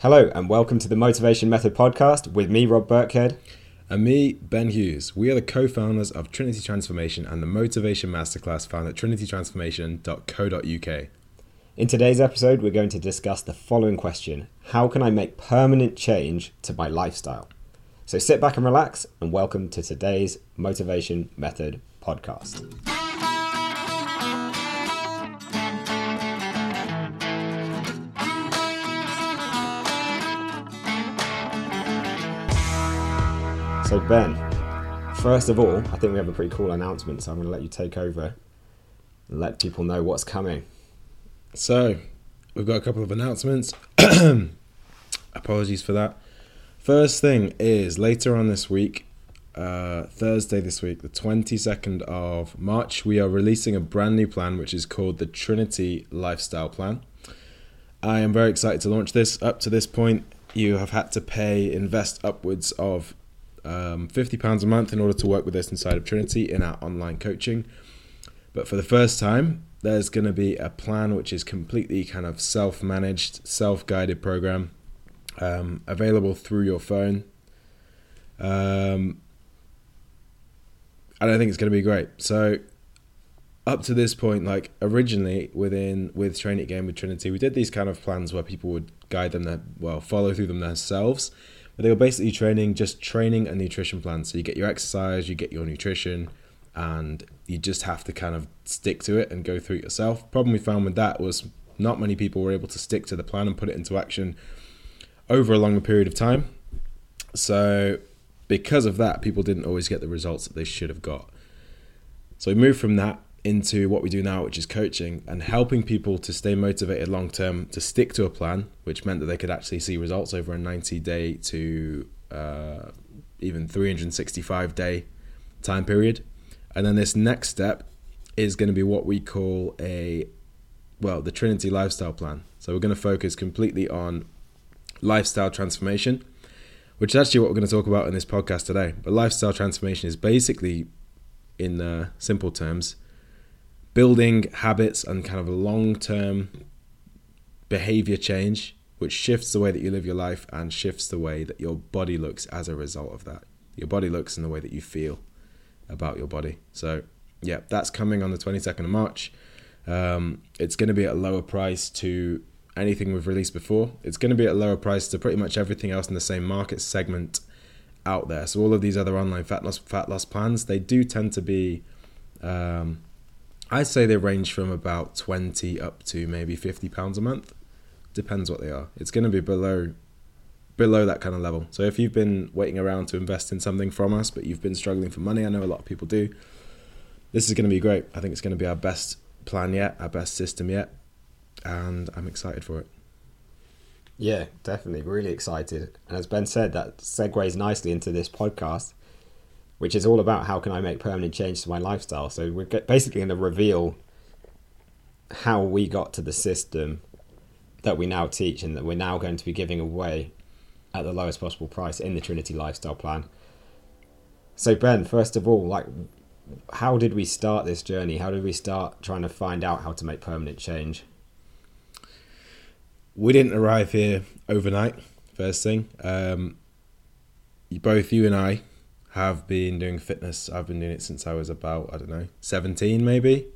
Hello, and welcome to the Motivation Method podcast with me, Rob Birkhead. And me, Ben Hughes. We are the co founders of Trinity Transformation and the Motivation Masterclass found at trinitytransformation.co.uk. In today's episode, we're going to discuss the following question How can I make permanent change to my lifestyle? So sit back and relax, and welcome to today's Motivation Method podcast. So, Ben, first of all, I think we have a pretty cool announcement, so I'm going to let you take over and let people know what's coming. So, we've got a couple of announcements. Apologies for that. First thing is later on this week, uh, Thursday this week, the 22nd of March, we are releasing a brand new plan which is called the Trinity Lifestyle Plan. I am very excited to launch this. Up to this point, you have had to pay, invest upwards of um, £50 a month in order to work with us inside of Trinity in our online coaching. But for the first time, there's going to be a plan which is completely kind of self managed, self guided program um, available through your phone. Um, and I think it's going to be great. So, up to this point, like originally within with Train It Game with Trinity, we did these kind of plans where people would guide them, their, well, follow through them themselves but they were basically training, just training a nutrition plan. So you get your exercise, you get your nutrition, and you just have to kind of stick to it and go through it yourself. Problem we found with that was not many people were able to stick to the plan and put it into action over a longer period of time. So because of that, people didn't always get the results that they should have got. So we moved from that into what we do now, which is coaching and helping people to stay motivated long term, to stick to a plan, which meant that they could actually see results over a 90 day to uh, even 365 day time period. And then this next step is going to be what we call a, well, the Trinity lifestyle plan. So we're going to focus completely on lifestyle transformation, which is actually what we're going to talk about in this podcast today. But lifestyle transformation is basically, in uh, simple terms, building habits and kind of long term behavior change, which shifts the way that you live your life and shifts the way that your body looks as a result of that. Your body looks in the way that you feel about your body. So, yeah, that's coming on the 22nd of March. Um, it's going to be at a lower price to anything we've released before. It's going to be at a lower price to pretty much everything else in the same market segment out there. So all of these other online fat loss fat loss plans, they do tend to be um, I'd say they range from about 20 up to maybe 50 pounds a month. Depends what they are. It's going to be below below that kind of level. So if you've been waiting around to invest in something from us but you've been struggling for money, I know a lot of people do. This is going to be great. I think it's going to be our best plan yet, our best system yet, and I'm excited for it. Yeah, definitely. Really excited. And as Ben said, that segues nicely into this podcast which is all about how can I make permanent change to my lifestyle. So we're basically going to reveal how we got to the system that we now teach and that we're now going to be giving away at the lowest possible price in the Trinity Lifestyle Plan. So Ben, first of all, like how did we start this journey? How did we start trying to find out how to make permanent change? We didn't arrive here overnight. First thing, um, both you and I have been doing fitness. I've been doing it since I was about, I don't know, 17 maybe.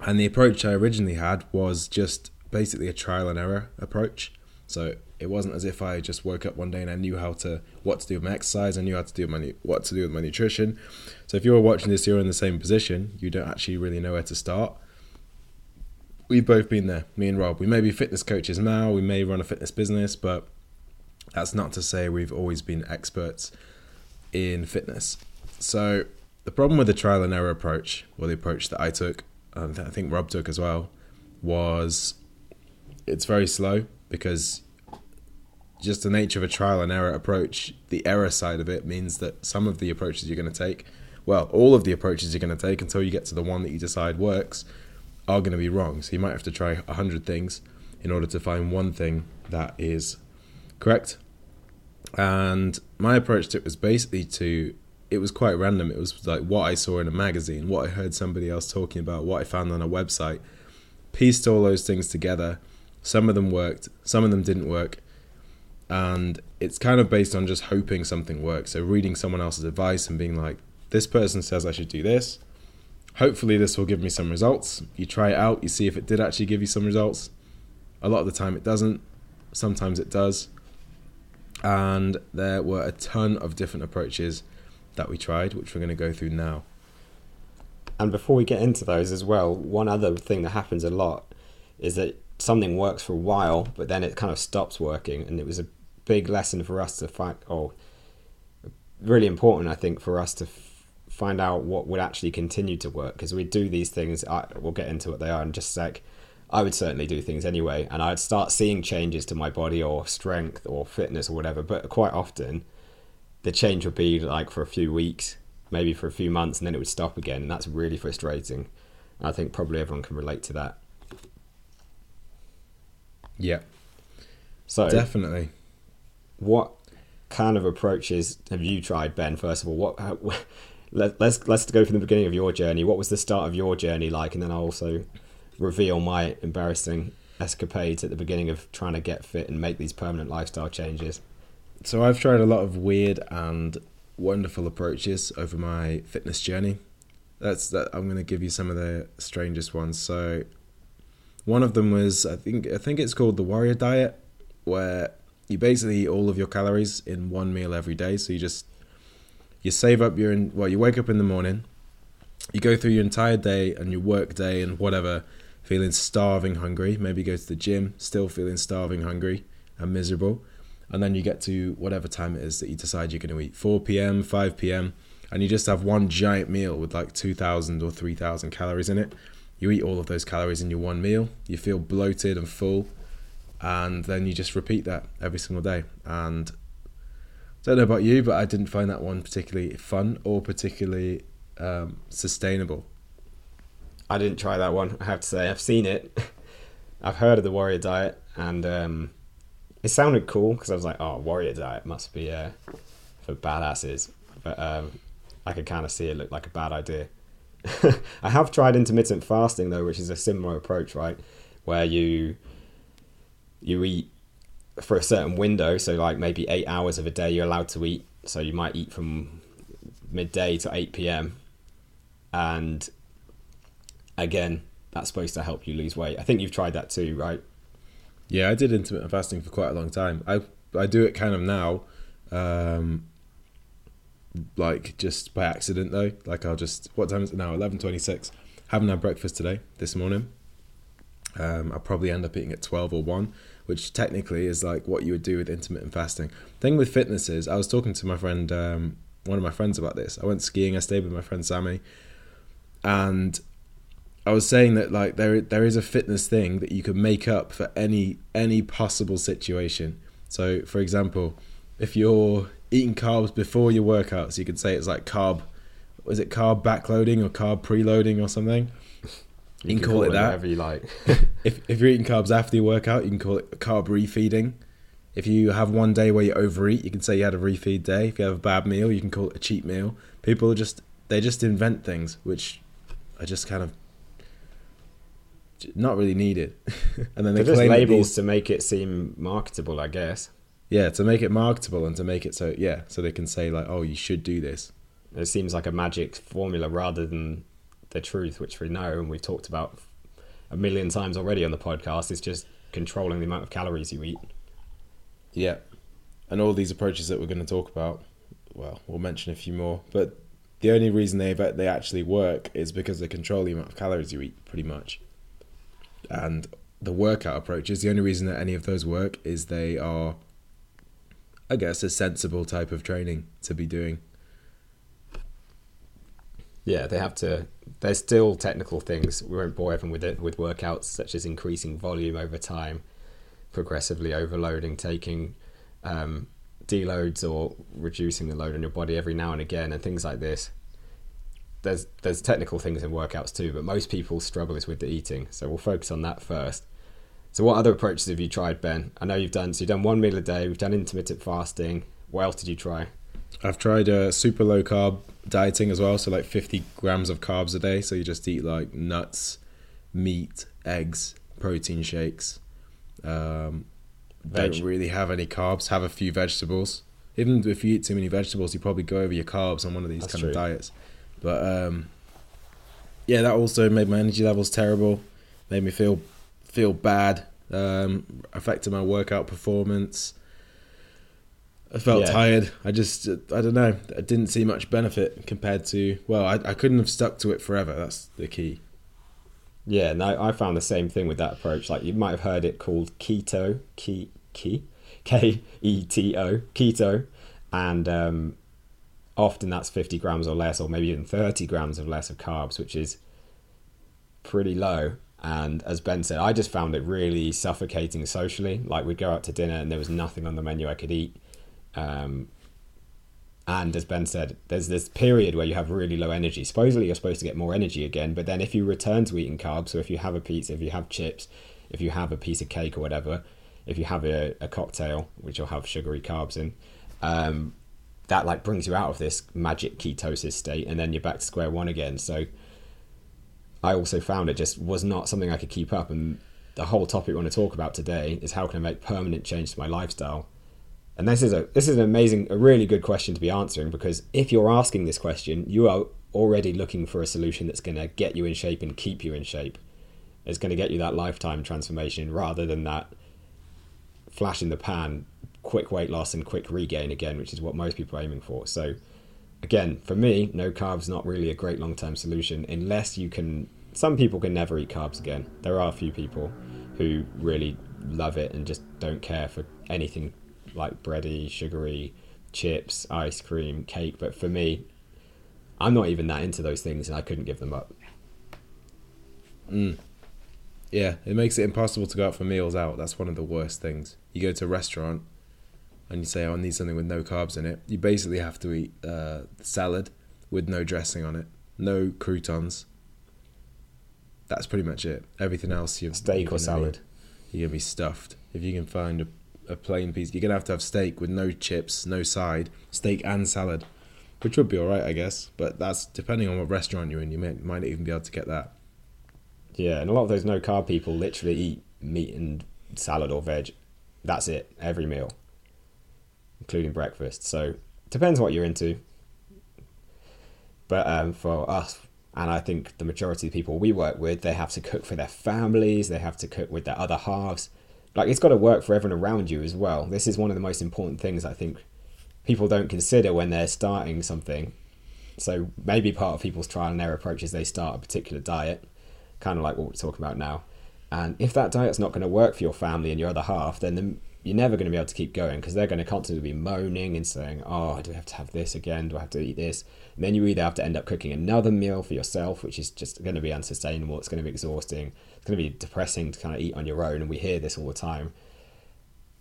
And the approach I originally had was just basically a trial and error approach. So it wasn't as if I just woke up one day and I knew how to what to do with my exercise, I knew how to do my what to do with my nutrition. So if you're watching this, you're in the same position. You don't actually really know where to start. We've both been there, me and Rob. We may be fitness coaches now. We may run a fitness business, but that's not to say we've always been experts in fitness. So the problem with the trial and error approach, or the approach that I took, um, and I think Rob took as well, was it's very slow because just the nature of a trial and error approach, the error side of it means that some of the approaches you're going to take, well, all of the approaches you're going to take until you get to the one that you decide works, are going to be wrong. So you might have to try a hundred things in order to find one thing that is correct and my approach to it was basically to it was quite random. It was like what I saw in a magazine, what I heard somebody else talking about, what I found on a website. Pieced all those things together. Some of them worked, some of them didn't work. and it's kind of based on just hoping something works. So reading someone else's advice and being like, this person says I should do this. Hopefully, this will give me some results. You try it out, you see if it did actually give you some results. A lot of the time, it doesn't. Sometimes it does. And there were a ton of different approaches that we tried, which we're going to go through now. And before we get into those as well, one other thing that happens a lot is that something works for a while, but then it kind of stops working. And it was a big lesson for us to find, or really important, I think, for us to f- find out what would actually continue to work. Because we do these things, I, we'll get into what they are in just a sec. I would certainly do things anyway, and I'd start seeing changes to my body or strength or fitness or whatever. But quite often, the change would be like for a few weeks, maybe for a few months, and then it would stop again, and that's really frustrating. I think probably everyone can relate to that. Yeah, So, definitely. what kind of approaches have you tried, Ben? First of all, what? How, let, let's let's go from the beginning of your journey. What was the start of your journey like, and then I'll also reveal my embarrassing escapades at the beginning of trying to get fit and make these permanent lifestyle changes. So I've tried a lot of weird and wonderful approaches over my fitness journey. That's that I'm going to give you some of the strangest ones. So one of them was I think I think it's called the warrior diet where you basically eat all of your calories in one meal every day. So you just you save up your well you wake up in the morning, you go through your entire day and your work day and whatever feeling starving hungry, maybe go to the gym still feeling starving hungry and miserable. And then you get to whatever time it is that you decide you're going to eat 4 p.m 5 p.m and you just have one giant meal with like 2000 or 3000 calories in it. You eat all of those calories in your one meal. You feel bloated and full and then you just repeat that every single day. And I don't know about you but i didn't find that one particularly fun or particularly um, sustainable I didn't try that one. I have to say, I've seen it. I've heard of the warrior diet, and um, it sounded cool because I was like, "Oh, warrior diet must be uh, for badasses." But um, I could kind of see it looked like a bad idea. I have tried intermittent fasting though, which is a similar approach, right? Where you you eat for a certain window, so like maybe eight hours of a day you're allowed to eat. So you might eat from midday to eight p.m. and again, that's supposed to help you lose weight. I think you've tried that too, right? Yeah, I did intermittent fasting for quite a long time. I I do it kind of now, um, like just by accident though. Like I'll just what time is it now? Eleven twenty six. Haven't had breakfast today this morning. Um, I'll probably end up eating at twelve or one, which technically is like what you would do with intermittent fasting. Thing with fitness is, I was talking to my friend, um, one of my friends about this. I went skiing. I stayed with my friend Sammy, and I was saying that like there there is a fitness thing that you can make up for any any possible situation. So for example, if you're eating carbs before your workouts, you could say it's like carb is it carb backloading or carb preloading or something? You, can, call, it that. whatever you like. If if you're eating carbs after your workout, you can call it carb refeeding. If you have one day where you overeat, you can say you had a refeed day. If you have a bad meal, you can call it a cheat meal. People just they just invent things which are just kind of not really needed. and then they They're just claim labels these- to make it seem marketable, I guess. yeah, to make it marketable and to make it so yeah, so they can say like, oh, you should do this. It seems like a magic formula rather than the truth, which we know and we've talked about a million times already on the podcast. It's just controlling the amount of calories you eat. Yeah, and all these approaches that we're going to talk about, well, we'll mention a few more, but the only reason they they actually work is because they control the amount of calories you eat, pretty much. And the workout approaches, the only reason that any of those work is they are, I guess, a sensible type of training to be doing. Yeah, they have to. There's still technical things. We won't bore everyone with it with workouts such as increasing volume over time, progressively overloading, taking um, deloads or reducing the load on your body every now and again, and things like this. There's there's technical things in workouts too, but most people struggle is with the eating. So we'll focus on that first. So what other approaches have you tried, Ben? I know you've done. So you've done one meal a day. We've done intermittent fasting. What else did you try? I've tried uh, super low carb dieting as well, so like 50 grams of carbs a day. So you just eat like nuts, meat, eggs, protein shakes, um, Veg. don't really have any carbs. Have a few vegetables. Even if you eat too many vegetables, you probably go over your carbs on one of these That's kind true. of diets. But um, yeah, that also made my energy levels terrible. Made me feel feel bad. Um, affected my workout performance. I felt Yeah. tired. I just, I don't know. I didn't see much benefit compared to. Well, I, I couldn't have stuck to it forever. That's the key. Yeah, no, I found the same thing with that approach. Like you might have heard it called keto, key, key, K E T O, keto, and um, often that's fifty grams or less, or maybe even thirty grams of less of carbs, which is pretty low. And as Ben said, I just found it really suffocating socially. Like we'd go out to dinner and there was nothing on the menu I could eat. Um, and as Ben said, there's this period where you have really low energy. Supposedly, you're supposed to get more energy again, but then if you return to eating carbs, so if you have a pizza, if you have chips, if you have a piece of cake or whatever, if you have a, a cocktail, which will have sugary carbs in, um, that like brings you out of this magic ketosis state, and then you're back to square one again. So I also found it just was not something I could keep up. And the whole topic we want to talk about today is how can I make permanent change to my lifestyle. And this is a this is an amazing, a really good question to be answering because if you're asking this question, you are already looking for a solution that's going to get you in shape and keep you in shape. It's going to get you that lifetime transformation rather than that flash in the pan, quick weight loss and quick regain again, which is what most people are aiming for. So, again, for me, no carbs not really a great long term solution unless you can. Some people can never eat carbs again. There are a few people who really love it and just don't care for anything like bready, sugary, chips, ice cream, cake. But for me, I'm not even that into those things and I couldn't give them up. Mm. Yeah, it makes it impossible to go out for meals out. That's one of the worst things. You go to a restaurant and you say, oh, I need something with no carbs in it. You basically have to eat uh, salad with no dressing on it, no croutons. That's pretty much it. Everything else, you're Steak or salad. You're gonna be stuffed. If you can find a, a plain piece, you're gonna have to have steak with no chips, no side, steak and salad, which would be all right, I guess. But that's depending on what restaurant you're in. You may, might not even be able to get that. Yeah, and a lot of those no carb people literally eat meat and salad or veg. That's it, every meal, including breakfast. So depends what you're into. But um, for us, and I think the majority of people we work with, they have to cook for their families, they have to cook with their other halves. Like it's got to work for everyone around you as well. This is one of the most important things I think people don't consider when they're starting something. So maybe part of people's trial and error approach is they start a particular diet kind of like what we're talking about now. And if that diet's not going to work for your family and your other half, then the, you're never going to be able to keep going because they're going to constantly be moaning and saying, "Oh, do I have to have this again? Do I have to eat this?" And then you either have to end up cooking another meal for yourself, which is just going to be unsustainable. It's going to be exhausting. It's going to be depressing to kind of eat on your own, and we hear this all the time.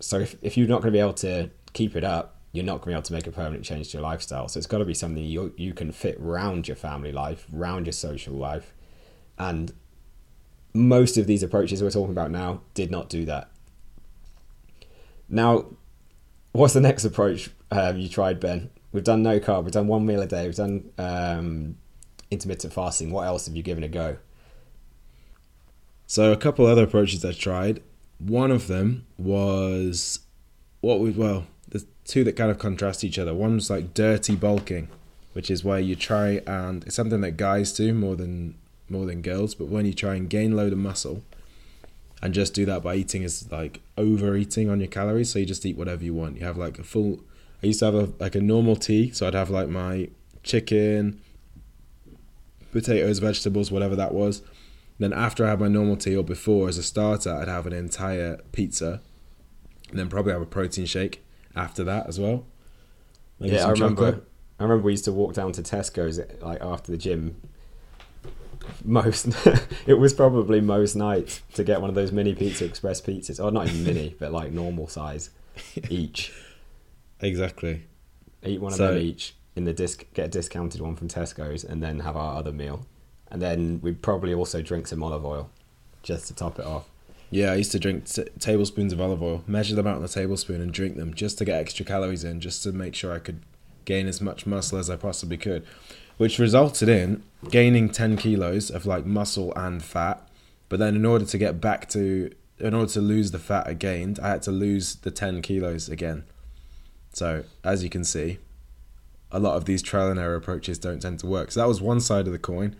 So if if you're not going to be able to keep it up, you're not going to be able to make a permanent change to your lifestyle. So it's got to be something you you can fit round your family life, round your social life, and most of these approaches we're talking about now did not do that. Now, what's the next approach um, you tried, Ben? We've done no carb, we've done one meal a day, we've done um, intermittent fasting. What else have you given a go? So a couple other approaches I tried. One of them was what we well, the two that kind of contrast each other. One's like dirty bulking, which is where you try and it's something that guys do more than more than girls, but when you try and gain load of muscle and just do that by eating is like overeating on your calories, so you just eat whatever you want. You have like a full I used to have a like a normal tea, so I'd have like my chicken, potatoes, vegetables, whatever that was. Then after I had my normal tea or before as a starter, I'd have an entire pizza, and then probably have a protein shake after that as well. Maybe yeah, I remember. chocolate. I remember we used to walk down to Tesco's like after the gym. Most, it was probably most nights to get one of those mini Pizza Express pizzas, or not even mini, but like normal size each. Exactly. Eat one of them each in the disc, get a discounted one from Tesco's, and then have our other meal, and then we'd probably also drink some olive oil, just to top it off. Yeah, I used to drink t- tablespoons of olive oil, measure them out in a tablespoon, and drink them just to get extra calories in, just to make sure I could gain as much muscle as I possibly could, which resulted in gaining 10 kilos of like muscle and fat. But then, in order to get back to in order to lose the fat I gained, I had to lose the 10 kilos again. So, as you can see, a lot of these trial and error approaches don't tend to work. So, that was one side of the coin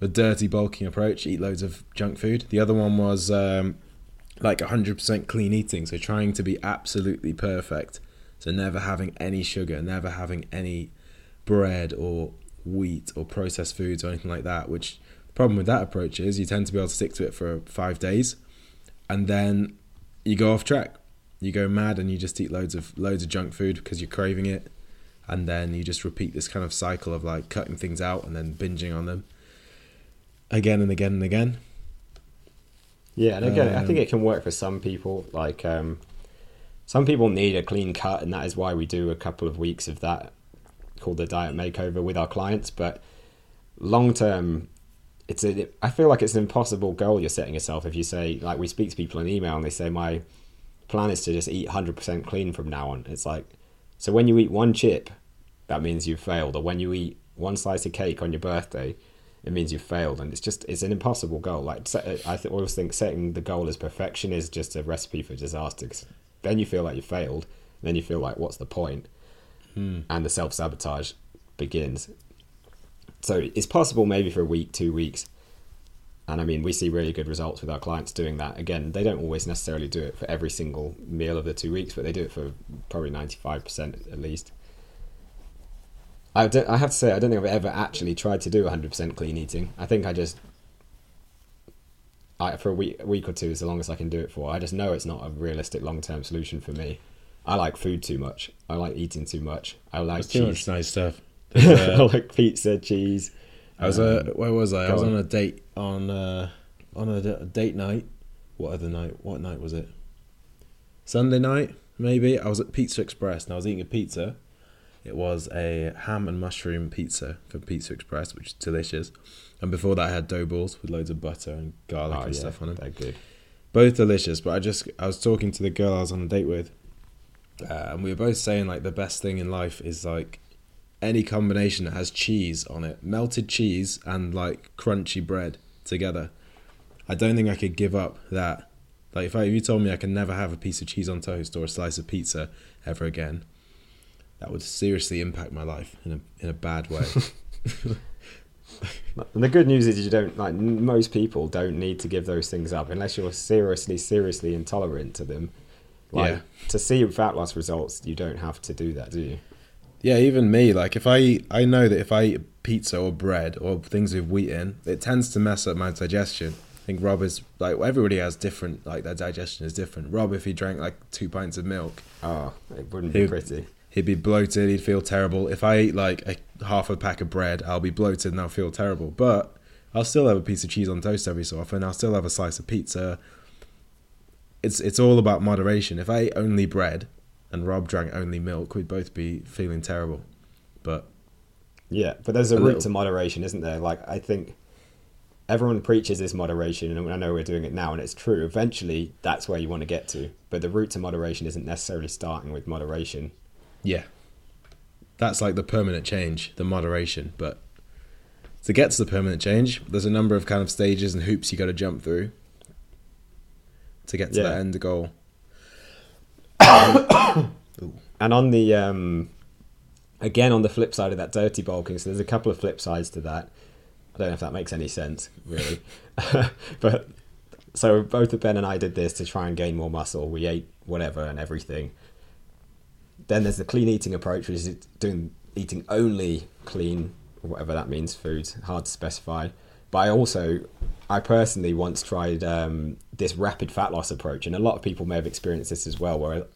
the dirty bulking approach, eat loads of junk food. The other one was um, like 100% clean eating, so trying to be absolutely perfect. So, never having any sugar, never having any bread or wheat or processed foods or anything like that, which the problem with that approach is you tend to be able to stick to it for five days and then you go off track. You go mad and you just eat loads of loads of junk food because you're craving it, and then you just repeat this kind of cycle of like cutting things out and then binging on them again and again and again. Yeah, and again, um, I think Um, it can work for some people. Like, um, some people need a clean cut, and that is why we do a couple of weeks of that called the diet makeover with our clients. But long term, it's a, I feel like it's an impossible goal you're setting yourself if you say like we speak to people in email and they say my plan is to just eat 100% clean from now on. It's like so when you eat one chip, that means you've failed, or when you eat one slice of cake on your birthday, it means you've failed, and it's just it's an impossible goal. Like I th- always think setting the goal as perfection is just a recipe for disaster. then you feel like you failed, then you feel like what's the point, Hmm. and the self sabotage begins. So it's possible maybe for a week, two weeks. And I mean, we see really good results with our clients doing that. Again, they don't always necessarily do it for every single meal of the two weeks, but they do it for probably 95% at least. I, don't, I have to say, I don't think I've ever actually tried to do 100% clean eating. I think I just, I, for a week, a week or two is the longest I can do it for. I just know it's not a realistic long term solution for me. I like food too much. I like eating too much. I like There's too much nice stuff. I like pizza, cheese. I was uh, Um, where was I? I was on. on a date on uh, on a, a date night. What other night? What night was it? Sunday night, maybe. I was at Pizza Express and I was eating a pizza. It was a ham and mushroom pizza from Pizza Express, which is delicious. And before that, I had dough balls with loads of butter and garlic Oh, and yeah, stuff on them. They're good. Both delicious, but I just I was talking to the girl I was on a date with, uh, and we were both saying like the best thing in life is like any combination that has cheese on it, melted cheese and like crunchy bread together. I don't think I could give up that. Like if, I, if you told me I can never have a piece of cheese on toast or a slice of pizza ever again, that would seriously impact my life in a in a bad way. And the good news is you don't like most people don't need to give those things up unless you're seriously, seriously intolerant to them. Like Yeah. to see fat loss results, you don't have to do that, do you? Yeah, even me. Like if I eat, I know that if I eat pizza or bread or things with wheat in, it tends to mess up my digestion. I think Rob is like everybody has different like their digestion is different. Rob, if he drank like two pints of milk, Oh, it wouldn't be pretty. he'd be bloated. He'd feel terrible. If I eat like a half a pack of bread, I'll be bloated and I'll feel terrible. But I'll still have a piece of cheese on toast every so often. I'll still have a slice of pizza. It's it's all about moderation. If I ate only bread and Rob drank only milk, we'd both be feeling terrible. But Yeah, but there's a, A route little. to moderation, isn't there? Like I think everyone preaches this moderation, and I know we're doing it now, and it's true. Eventually, that's where you want to get to. But the route to moderation isn't necessarily starting with moderation. Yeah. That's like the permanent change, the moderation. But to get to the permanent change, there's a number of kind of stages and hoops you got to jump through to get to Yeah. that end goal. And on the um, again on the flip side of that dirty bulking, so there's a couple of flip sides to that. I don't know if that makes any sense, really. but so both Ben and I did this to try and gain more muscle. We ate whatever and everything. Then there's the clean eating approach, which is doing eating only clean, whatever that means, foods. Hard to specify. But I also, I personally once tried um, this rapid fat loss approach, and a lot of people may have experienced this as well, where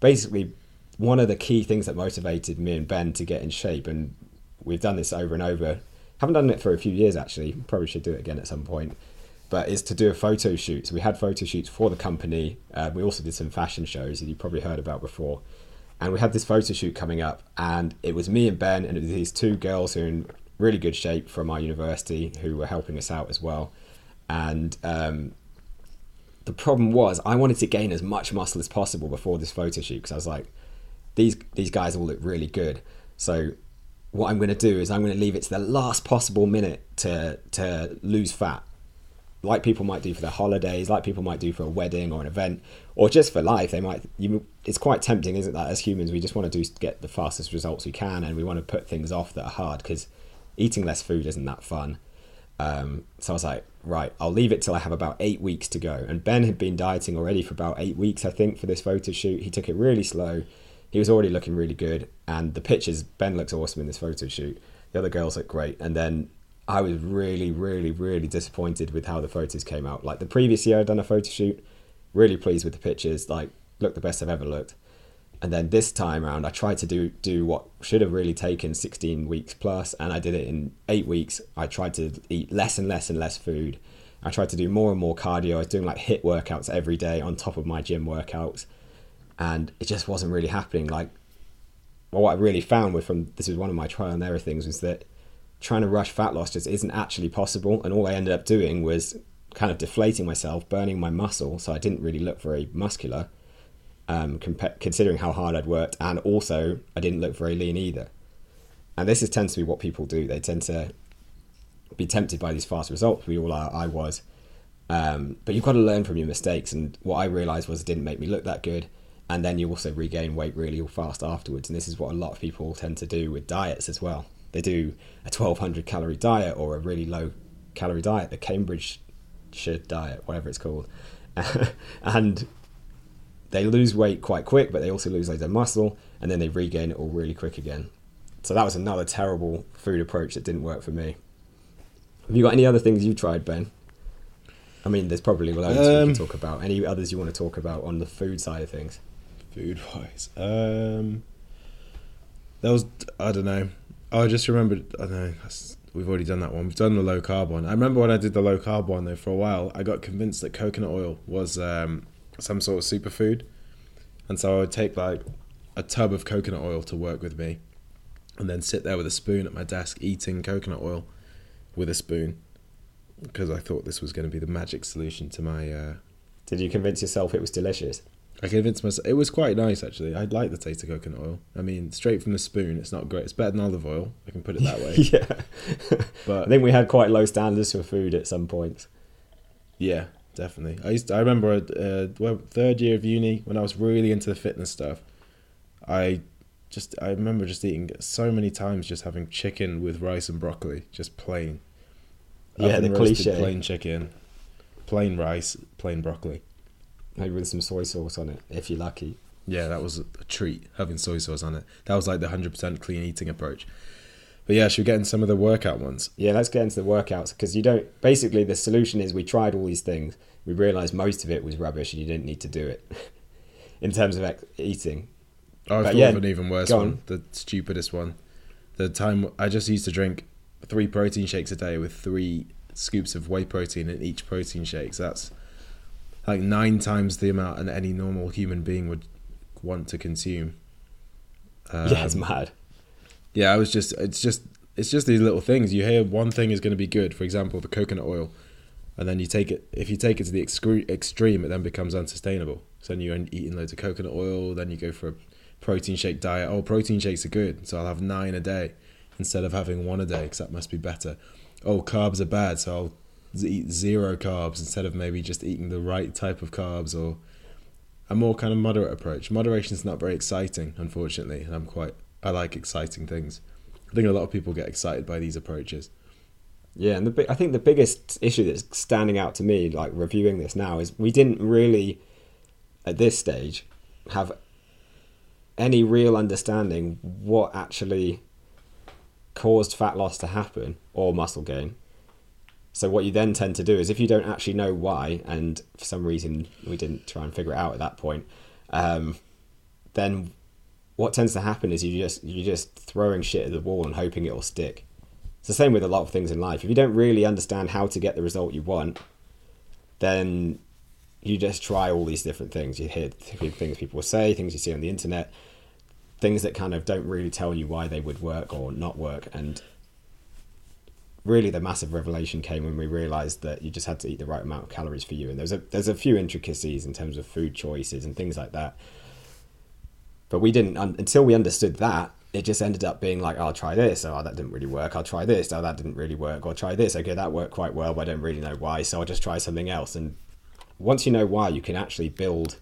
basically one of the key things that motivated me and Ben to get in shape, and we've done this over and over. Haven't done it for a few years actually. Probably should do it again at some point. But is to do a photo shoot. So we had photo shoots for the company. Uh, we also did some fashion shows that you probably heard about before. And we had this photo shoot coming up, and it was me and Ben, and it was these two girls who are in really good shape from our university who were helping us out as well. And um, the problem was I wanted to gain as much muscle as possible before this photo shoot because I was like, these these guys all look really good. So what I'm going to do is I'm going to leave it to the last possible minute to to lose fat. like people might do for their holidays, like people might do for a wedding or an event, or just for life. They might. You, it's quite tempting, isn't that? As humans, we just want to do get the fastest results we can, and we want to put things off that are hard because eating less food isn't that fun. Um, so I was like, right, I'll leave it till I have about eight weeks to go. And Ben had been dieting already for about eight weeks, I think, for this photo shoot. He took it really slow. He was already looking really good, and the pictures. Ben looks awesome in this photo shoot. The other girls look great, and then I was really, really, really disappointed with how the photos came out. Like the previous year, I'd done a photo shoot, really pleased with the pictures, like looked the best I've ever looked. And then this time around, I tried to do do what should have really taken 16 weeks plus, and I did it in eight weeks. I tried to eat less and less and less food. I tried to do more and more cardio. I was doing like HIIT workouts every day on top of my gym workouts, and it just wasn't really happening. Like, well, what I really found with from this is one of my trial and error things was that trying to rush fat loss just isn't actually possible. And all I ended up doing was kind of deflating myself, burning my muscle. So I didn't really look very muscular, um, comp- considering how hard I'd worked. And also, I didn't look very lean either. And this is tends to be what people do. They tend to be tempted by these fast results. We all are. I was. Um, but you've got to learn from your mistakes. And what I realized was it didn't make me look that good. And then you also regain weight really fast afterwards. And this is what a lot of people tend to do with diets as well they do a 1200 calorie diet or a really low calorie diet, the Cambridgeshire diet, whatever it's called, and they lose weight quite quick, but they also lose loads of muscle, and then they regain it all really quick again. So that was another terrible food approach that didn't work for me. Have you got any other things you tried, Ben? I mean, there's probably loads um, we can um, talk about. Any others you want to talk about on the food side of things? Food wise, um, that was I don't know. I just remembered. I know we've already done that one. We've done the low carb one. I remember when I did the low carb one though. For a while, I got convinced that coconut oil was um, some sort of superfood, and so I would take like a tub of coconut oil to work with me, and then sit there with a spoon at my desk eating coconut oil with a spoon, because I thought this was going to be the magic solution to my. Uh, Did you convince yourself it was delicious? I convinced myself it was quite nice actually. I'd like the taste of coconut oil. I mean, straight from the spoon, it's not great. It's better than olive oil. I can put it that way. yeah, but I think we had quite low standards for food at some points. Yeah, definitely. I used to, I remember uh, third year of uni when I was really into the fitness stuff. I just I remember just eating so many times just having chicken with rice and broccoli, just plain. Yeah, the cliche. Plain chicken, plain rice, plain broccoli maybe with some soy sauce on it if you're lucky. Yeah, that was a treat having soy sauce on it. That was like the hundred percent clean eating approach. But yeah, should we get into some of the workout ones? Yeah, let's get into the workouts because you don't. Basically, the solution is we tried all these things. We realised most of it was rubbish, and you didn't need to do it in terms of ex- eating. I thought yeah, of an even worse on. one, the stupidest one. The time I just used to drink three protein shakes a day with three scoops of whey protein in each protein shake. So that's like nine times the amount that any normal human being would want to consume. Um, yeah, it's mad. Yeah, I was just it's just it's just these little things. You hear one thing is going to be good, for example, the coconut oil, and then you take it. If you take it to the excre- extreme, it then becomes unsustainable. So then you're eating loads of coconut oil. Then you go for a protein shake diet. Oh, protein shakes are good, so I'll have nine a day instead of having one a day because that must be better. Oh, carbs are bad, so I'll eat zero carbs instead of maybe just eating the right type of carbs or a more kind of moderate approach. Moderation is not very exciting, unfortunately, and I'm quite I like exciting things. I think a lot of people get excited by these approaches. Yeah, and the I think the biggest issue that's standing out to me, like reviewing this now, is we didn't really, at this stage, have any real understanding what actually caused fat loss to happen or muscle gain so what you then tend to do is if you don't actually know why, and for some reason we didn't try and figure it out at that point, um, then what tends to happen is you just you're just throwing shit at the wall and hoping it'll stick. It's the same with a lot of things in life. If you don't really understand how to get the result you want, then you just try all these different things. You hear things people say, things you see on the internet, things that kind of don't really tell you why they would work or not work, and really the massive revelation came when we realized that you just had to eat the right amount of calories for you and there's a there's a few intricacies in terms of food choices and things like that but we didn't un- until we understood that it just ended up being like, I'll try this. Oh, that didn't really work. I'll try this. Oh, that didn't really work. Or try this. Okay, that worked quite well, but I don't really know why. So I'll just try something else. And once you know why, you can actually build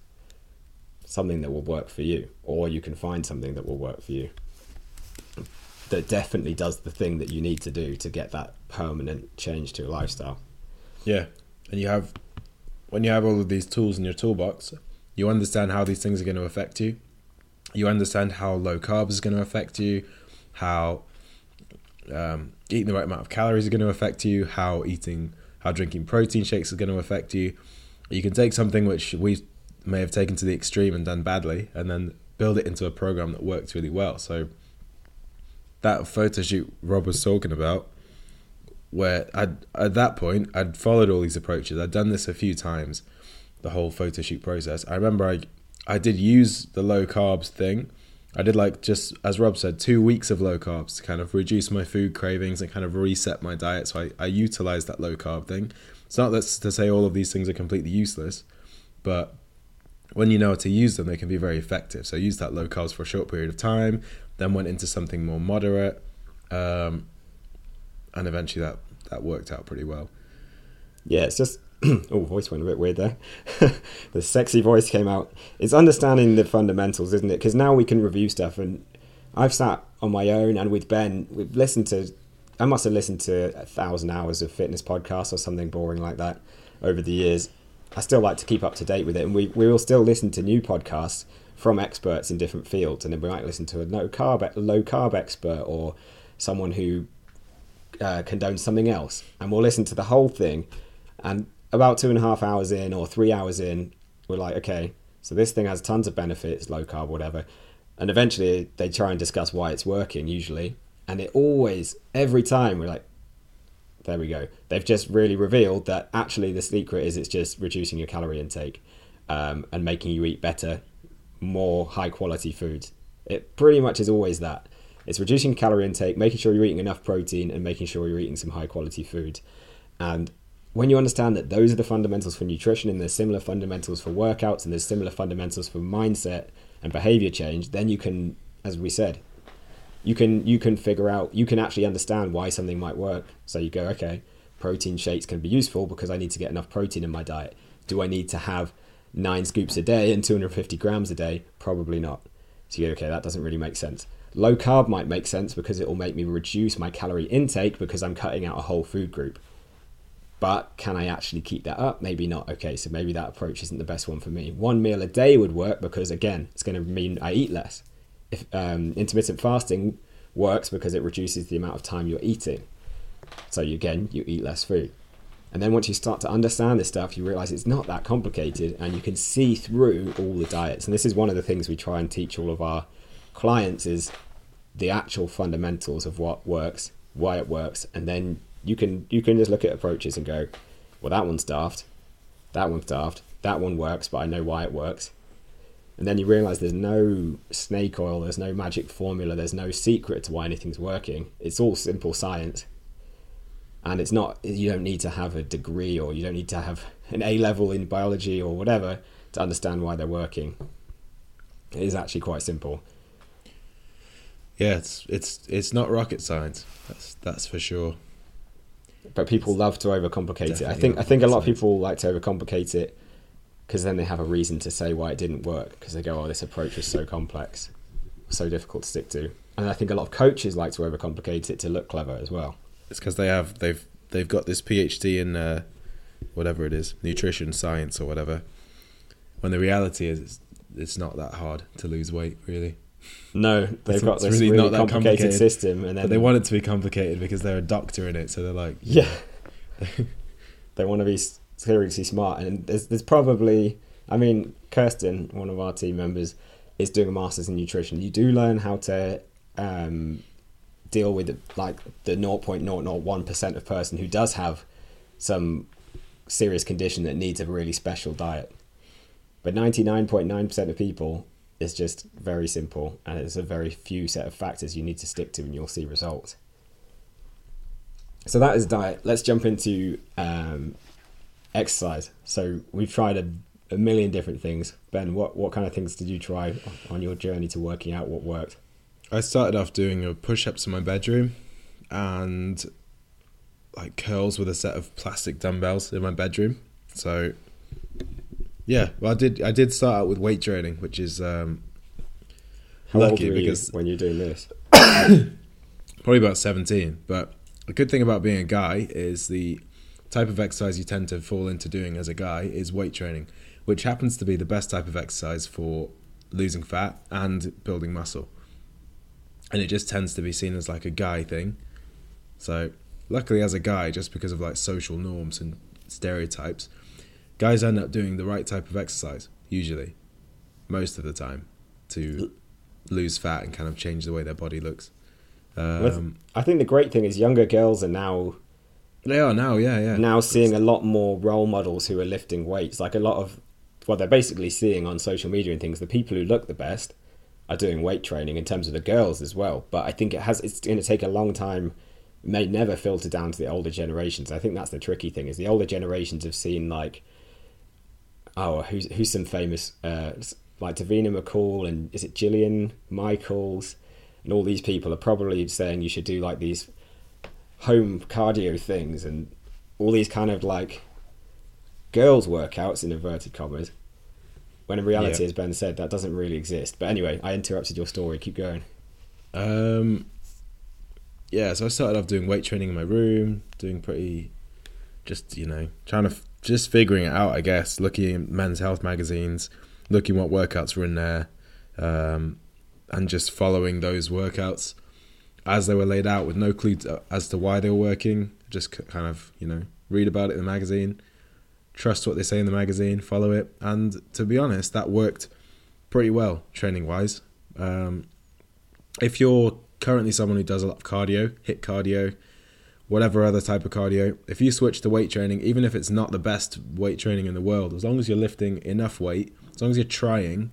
something that will work for you, or you can find something that will work for you that definitely does the thing that you need to do to get that permanent change to a lifestyle. Yeah, and you have when you have all of these tools in your toolbox, you understand how these things are going to affect you. You understand how low carbs is going to affect you, how um, eating the right amount of calories is going to affect you, how eating, how drinking protein shakes is going to affect you. You can take something which we may have taken to the extreme and done badly, and then build it into a program that works really well. So that photo shoot Rob was talking about, where I'd, at that point I'd followed all these approaches. I'd done this a few times, the whole photo shoot process. I remember I I did use the low carbs thing. I did like just as Rob said, two weeks of low carbs to kind of reduce my food cravings and kind of reset my diet. So I, I utilized that low carb thing. It's not that to say all of these things are completely useless, but when you know how to use them, they can be very effective. So I used that low carbs for a short period of time, then went into something more moderate, um, and eventually that that worked out pretty well. Yeah, it's just oh, voice went a bit weird there. the sexy voice came out. It's understanding the fundamentals, isn't it? Because now we can review stuff, and I've sat on my own and with Ben, we've listened to. I must have listened to a thousand hours of fitness podcasts or something boring like that over the years. I still like to keep up to date with it, and we we will still listen to new podcasts from experts in different fields, and then we might listen to a low carb low carb expert or someone who uh, condones something else, and we'll listen to the whole thing, and about two and a half hours in or three hours in, we're like, okay, so this thing has tons of benefits, low carb, whatever. And eventually they try and discuss why it's working, usually. And it always, every time, we're like, there we go. They've just really revealed that actually the secret is it's just reducing your calorie intake um, and making you eat better, more high quality foods. It pretty much is always that. It's reducing calorie intake, making sure you're eating enough protein, and making sure you're eating some high quality food. And when you understand that those are the fundamentals for nutrition and there's similar fundamentals for workouts and there's similar fundamentals for mindset and behavior change, then you can, as we said, you can you can figure out you can actually understand why something might work. So you go, okay, protein shakes can be useful because I need to get enough protein in my diet. Do I need to have nine scoops a day and 250 grams a day? Probably not. So you go, okay, that doesn't really make sense. Low carb might make sense because it will make me reduce my calorie intake because I'm cutting out a whole food group but can I actually keep that up? Maybe not. Okay, so maybe that approach isn't the best one for me. One meal a day would work because, again, it's going to mean I eat less. If um, intermittent fasting works because it reduces the amount of time you're eating. So, you, again, you eat less food. And then once you start to understand this stuff, you realize it's not that complicated and you can see through all the diets. And this is one of the things we try and teach all of our clients is the actual fundamentals of what works, why it works, and then you can you can just look at approaches and go, well, that one's daft, that one's daft, that one works, but I know why it works. And then you realize there's no snake oil, there's no magic formula, there's no secret to why anything's working. It's all simple science. And it's not, you don't need to have a degree or you don't need to have an A level in biology or whatever to understand why they're working. It is actually quite simple. Yeah, it's it's it's not rocket science. That's that's for sure but people love to overcomplicate Definitely it. I think I think a lot of people like to overcomplicate it because then they have a reason to say why it didn't work because they go, "Oh, this approach is so complex, so difficult to stick to." And I think a lot of coaches like to overcomplicate it to look clever as well. It's because they have they've they've got this PhD in uh, whatever it is, nutrition science or whatever. When the reality is, it's, it's not that hard to lose weight, really. No, they've it's, got this really, really complicated, complicated, system, and then but they want it to be complicated because they're a doctor in it. So they're like, yeah, they want to be seriously smart. And there's there's probably, I mean, Kirsten, one of our team members, is doing a master's in nutrition. You do learn how to um, deal with like the 0.001 percent of person who does have some serious condition that needs a really special diet. But 99.9% of people is just very simple and it's a very few set of factors you need to stick to and you'll see results. So that is diet. Let's jump into um, exercise. So we've tried a, a, million different things. Ben, what, what kind of things did you try on your journey to working out what worked? I started off doing a push ups in my bedroom and like curls with a set of plastic dumbbells in my bedroom. So yeah, well I did I did start out with weight training, which is um How old lucky were you because when you're doing this? probably about 17 but the good thing about being a guy is the type of exercise you tend to fall into doing as a guy is weight training which happens to be the best type of exercise for losing fat and building muscle and it just tends to be seen as like a guy thing so luckily as a guy just because of like social norms and stereotypes guys end up doing the right type of exercise usually most of the time to lose fat and kind of change the way their body looks um, I think the great thing is younger girls are now they are now, yeah, yeah. now seeing a lot more role models who are lifting weights. Like a lot of what they're basically seeing on social media and things. The people who look the best are doing weight training in terms of the girls as well. But I think it has it's going to take a long time. It may never filter down to the older generations. I think that's the tricky thing. Is the older generations have seen like oh who's who's some famous uh, like Davina McCall and is it Jillian Michaels? And all these people are probably saying you should do like these home cardio things and all these kind of like girls workouts in inverted commas when in reality Yeah. as ben said that doesn't really exist. But anyway i interrupted your story. Keep going. Um, yeah, so I started off doing weight training in my room, doing pretty, just you know, trying to just figuring it out. I guess looking at men's health magazines, looking what workouts were in there, um, and just following those workouts as they were laid out with no clue to, as to why they were working. Just kind of you know read about it in the magazine, trust what they say in the magazine, follow it, and to be honest, that worked pretty well training wise. Um, if you're currently someone who does a lot of cardio, HIIT cardio, whatever other type of cardio, if you switch to weight training, even if it's not the best weight training in the world, as long as you're lifting enough weight, as long as you're trying,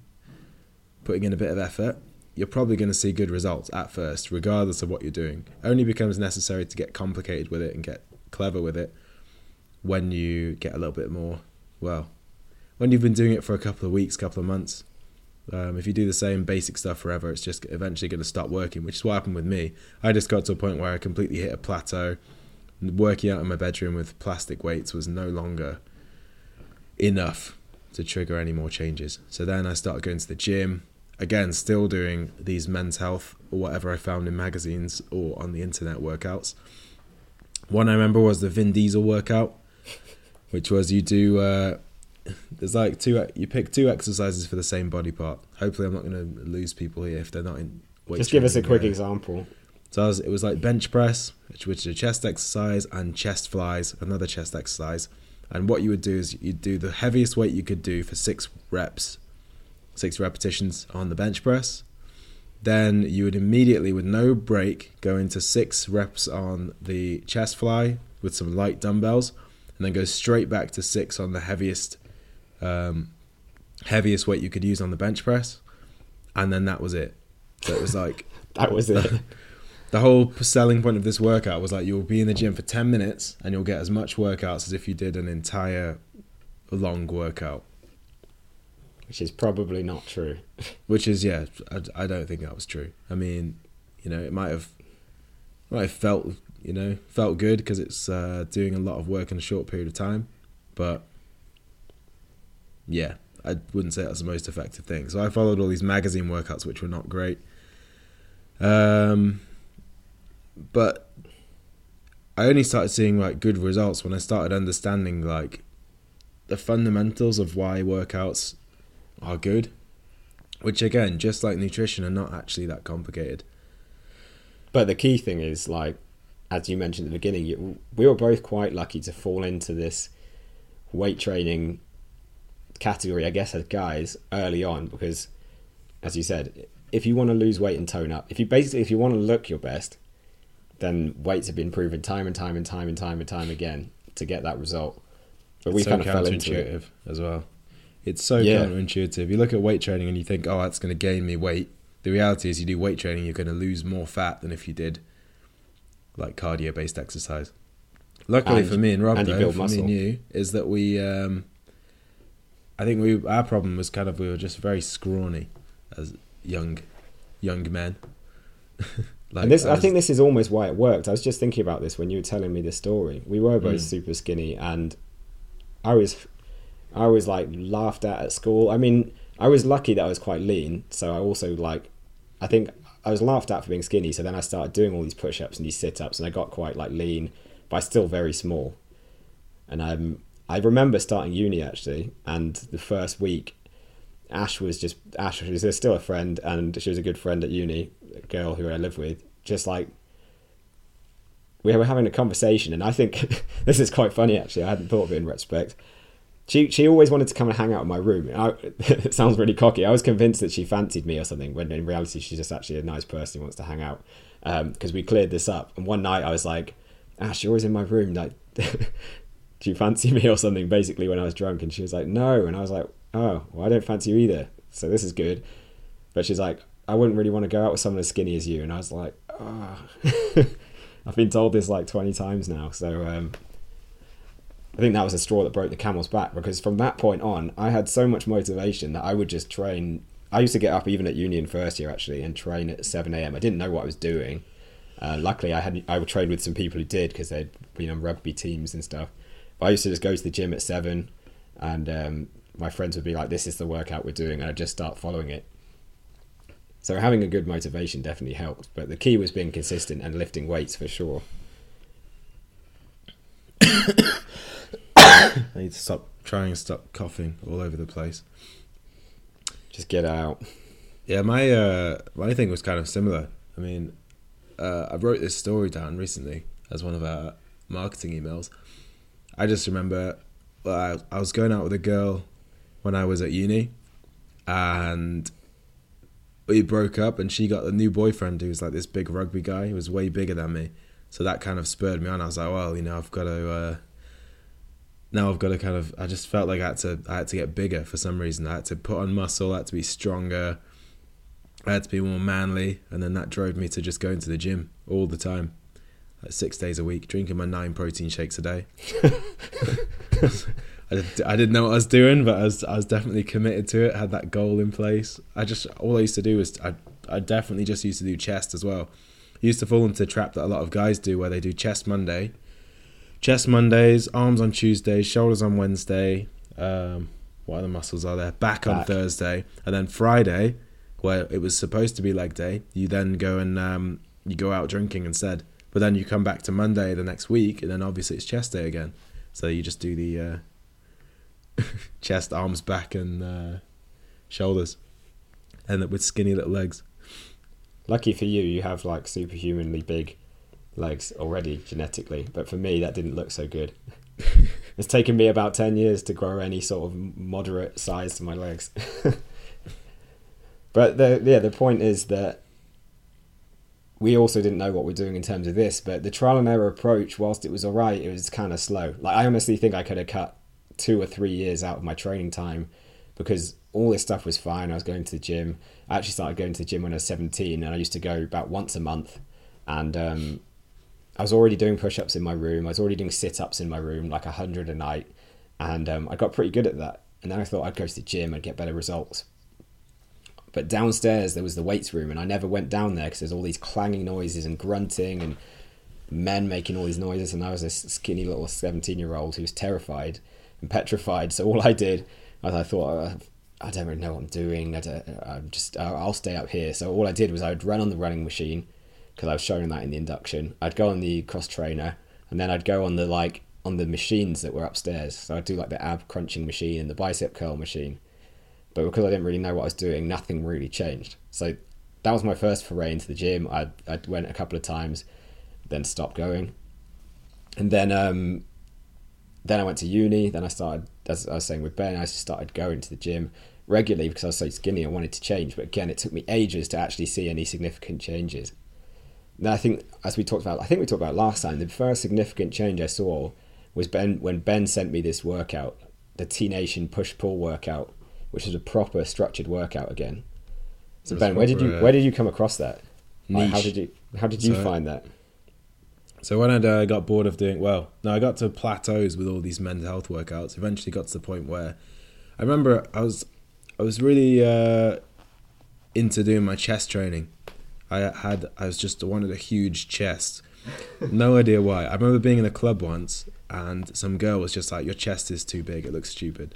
putting in a bit of effort, you're probably going to see good results at first, regardless of what you're doing. It only becomes necessary to get complicated with it and get clever with it when you get a little bit more, well, when you've been doing it for a couple of weeks, couple of months. Um, if you do the same basic stuff forever, it's just eventually going to stop working, which is what happened with me. I just got to a point where I completely hit a plateau. Working out in my bedroom with plastic weights was no longer enough to trigger any more changes. So then I started going to the gym. Again, still doing these men's health or whatever I found in magazines or on the internet workouts. One I remember was the Vin Diesel workout, which was you do uh, there's like two you pick two exercises for the same body part. Hopefully, I'm not going to lose people here if they're not in. Weight just give us a quick example So I was, it was like bench press, which, which is a chest exercise, and chest flies, another chest exercise. And what you would do is you'd do the heaviest weight you could do for six reps, six repetitions on the bench press. Then you would immediately, with no break, go into six reps on the chest fly with some light dumbbells, and then go straight back to six on the heaviest, um, heaviest weight you could use on the bench press, and then that was it. So it was like that was it. The whole selling point of this workout was like you'll be in the gym for 10 minutes and you'll get as much workouts as if you did an entire long workout. Which is probably not true. Which is yeah I, I don't think that was true. I mean you know it might have might have felt you know felt good because it's uh, doing a lot of work in a short period of time but yeah i wouldn't say that's the most effective thing so i followed all these magazine workouts which were not great um but I only started seeing like good results when I started understanding like the fundamentals of why workouts are good, which again, just like nutrition, are not actually that complicated. But the key thing is, like, as you mentioned at the beginning, you, we were both quite lucky to fall into this weight training category, I guess, as guys early on, because, as you said, if you want to lose weight and tone up, if you basically if you want to look your best, then weights have been proven time and time and time and time and time again to get that result. But we so kind of fell into it. as well. It's so Yeah. counterintuitive. You look at weight training and you think, oh, that's going to gain me weight. The reality is, you do weight training, you're going to lose more fat than if you did like cardio based exercise. Luckily And- for me and Rob, and though, for me and you, is that we, um, I think we, our problem was kind of we were just very scrawny as young, young men. like, and this, I as- think this is almost why it worked. I was just thinking about this when you were telling me this story. We were both Mm. super skinny, and I was, I was like laughed at at school. I mean, I was lucky that I was quite lean, so I also like, I think I was laughed at for being skinny. So then I started doing all these push-ups and these sit-ups, and I got quite like lean, but I still very small. And um, I remember starting uni actually, and the first week, Ash was just Ash was still a friend, and she was a good friend at uni, a girl who I live with. Just like we were having a conversation, and I think this is quite funny actually. I hadn't thought of it in retrospect. She she always wanted to come and hang out in my room. I, it sounds really cocky. I was convinced that she fancied me or something, when in reality she's just actually a nice person who wants to hang out. Um, because we cleared this up, and one night I was like, "Ash, you're always in my room. Like, do you fancy me or something?" Basically, when I was drunk, and she was like, "No," and I was like, "Oh, well, I don't fancy you either." So this is good. But she's like, "I wouldn't really want to go out with someone as skinny as you," and I was like, "Oh." I've been told this like twenty times now, so um, I think that was a straw that broke the camel's back because from that point on, I had so much motivation that I would just train. I used to get up even at union first year actually and train at seven a.m. I didn't know what I was doing. Uh, luckily, I had I would train with some people who did because they'd been on rugby teams and stuff. But I used to just go to the gym at seven, and um, my friends would be like, "This is the workout we're doing," and I'd just start following it. So having a good motivation definitely helped, but the key was being consistent and lifting weights for sure. I need to stop trying to stop coughing all over the place. Just get out. Yeah, my uh, my thing was kind of similar. I mean, uh, I wrote this story down recently as one of our marketing emails. I just remember I, I was going out with a girl when I was at uni, and we broke up, and she got a new boyfriend who was like this big rugby guy. who was way bigger than me, so that kind of spurred me on. I was like, well, you know, I've got to. Uh, now I've got to kind of. I just felt like I had to. I had to get bigger for some reason. I had to put on muscle. I had to be stronger. I had to be more manly, and then that drove me to just going to the gym all the time, like six days a week, drinking my nine protein shakes a day. I, did, I didn't know what I was doing, but I was I was definitely committed to it. Had that goal in place. I just all I used to do was I I definitely just used to do chest as well. I used to fall into the trap that a lot of guys do, where they do chest Monday, chest Mondays, arms on Tuesdays, shoulders on Wednesday. Um, what other muscles are there? Back on Back. Thursday, and then Friday, where it was supposed to be leg day, you then go and um, you go out drinking instead. But then you come back to Monday the next week, and then obviously it's chest day again. So you just do the uh, chest, arms, back, and uh, shoulders, end up with skinny little legs. Lucky for you, you have like superhumanly big legs already genetically, but for me, that didn't look so good. it's taken me about 10 years to grow any sort of moderate size to my legs. but the yeah, the point is that we also didn't know what we're doing in terms of this, but the trial and error approach, whilst it was alright, it was kind of slow. Like I honestly think I could have cut two or three years out of my training time because all this stuff was fine. I was going to the gym. I actually started going to the gym when I was 17 and I used to go about once a month. And um, I was already doing push ups in my room. I was already doing sit ups in my room, like 100 a night. And um, I got pretty good at that. And then I thought I'd go to the gym and get better results. But downstairs there was the weights room, and I never went down there because there's all these clanging noises and grunting and men making all these noises. And I was this skinny little 17 year old who was terrified and petrified. So all I did was I thought, uh, I don't really know what I'm doing. I I'm just, I'll I'll stay up here. So all I did was I would run on the running machine because I was showing that in the induction. I'd go on the cross trainer, and then I'd go on the like on the machines that were upstairs. So I'd do like the ab crunching machine and the bicep curl machine. But because I didn't really know what I was doing, nothing really changed. So that was my first foray into the gym. I I went a couple of times, then stopped going, and then um, then I went to uni. Then I started, as I was saying with Ben, I just started going to the gym regularly because I was so skinny. I wanted to change, but again, it took me ages to actually see any significant changes. Now I think, as we talked about, I think we talked about last time, the first significant change I saw was Ben when Ben sent me this workout, the T Nation push pull workout, which is a proper structured workout again. So Ben, where did you uh, where did you come across that? Like, how did you how did you So- find that? So when I uh, got bored of doing well, no, I got to plateaus with all these men's health workouts. Eventually, got to the point where I remember I was I was really uh, into doing my chest training. I had I was just wanted a huge chest. No idea why. I remember being in a club once and some girl was just like, "Your chest is too big. It looks stupid."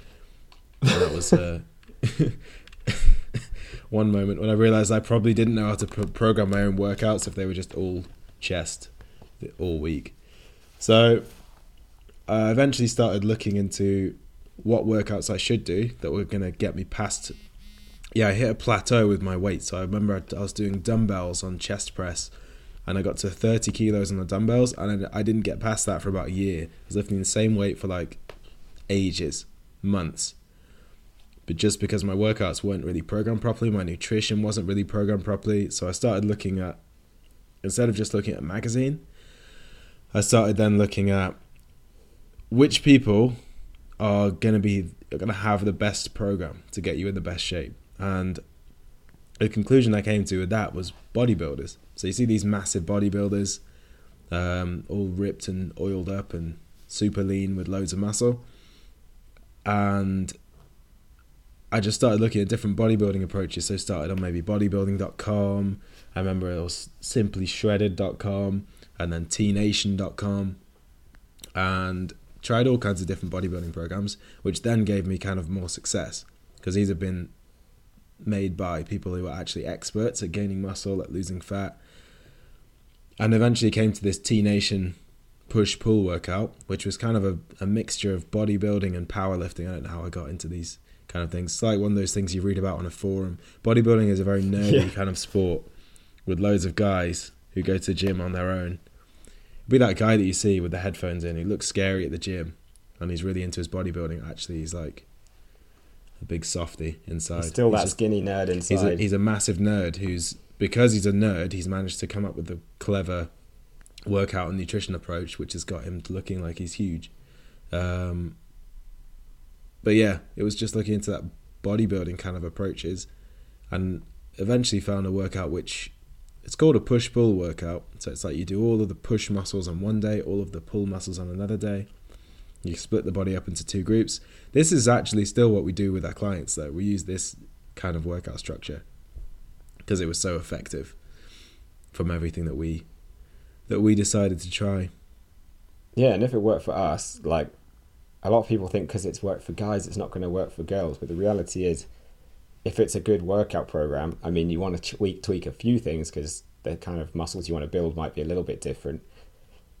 And that was uh, one moment when I realized I probably didn't know how to pro- program my own workouts if they were just all chest all week. So I eventually started looking into what workouts I should do that were going to get me past. Yeah, I hit a plateau with my weight. So I remember I was doing dumbbells on chest press and I got to 30 kilos on the dumbbells and I didn't get past that for about a year. I was lifting the same weight for like ages, months. But just because my workouts weren't really programmed properly, my nutrition wasn't really programmed properly, so I started looking at instead of just looking at a magazine, I started then looking at which people are going to be are going to have the best program to get you in the best shape. And the conclusion I came to with that was bodybuilders. So you see these massive bodybuilders, um, all ripped and oiled up and super lean with loads of muscle. And I just started looking at different bodybuilding approaches. So I started on maybe bodybuilding.com. I remember it was simplyshredded.com and then tnation.com. And tried all kinds of different bodybuilding programs, which then gave me kind of more success because these have been made by people who are actually experts at gaining muscle, at losing fat. And eventually came to this T Nation push pull workout, which was kind of a, a mixture of bodybuilding and powerlifting. I don't know how I got into these kind of things. It's like one of those things you read about on a forum. Bodybuilding is a very nerdy yeah. kind of sport with loads of guys who go to the gym on their own be that guy that you see with the headphones in. He looks scary at the gym, and he's really into his bodybuilding. Actually, he's like a big softy inside. He's still he's that just, skinny nerd inside. He's a, he's a massive nerd who's because he's a nerd. He's managed to come up with a clever workout and nutrition approach, which has got him looking like he's huge. Um, but yeah, it was just looking into that bodybuilding kind of approaches, and eventually found a workout which it's called a push pull workout. So it's like you do all of the push muscles on one day, all of the pull muscles on another day. You split the body up into two groups. This is actually still what we do with our clients, though. We use this kind of workout structure because it was so effective from everything that we that we decided to try. Yeah, and if it worked for us, like a lot of people think because it's worked for guys, it's not going to work for girls. But the reality is, if it's a good workout program, I mean, you want to tweak tweak a few things because the kind of muscles you want to build might be a little bit different,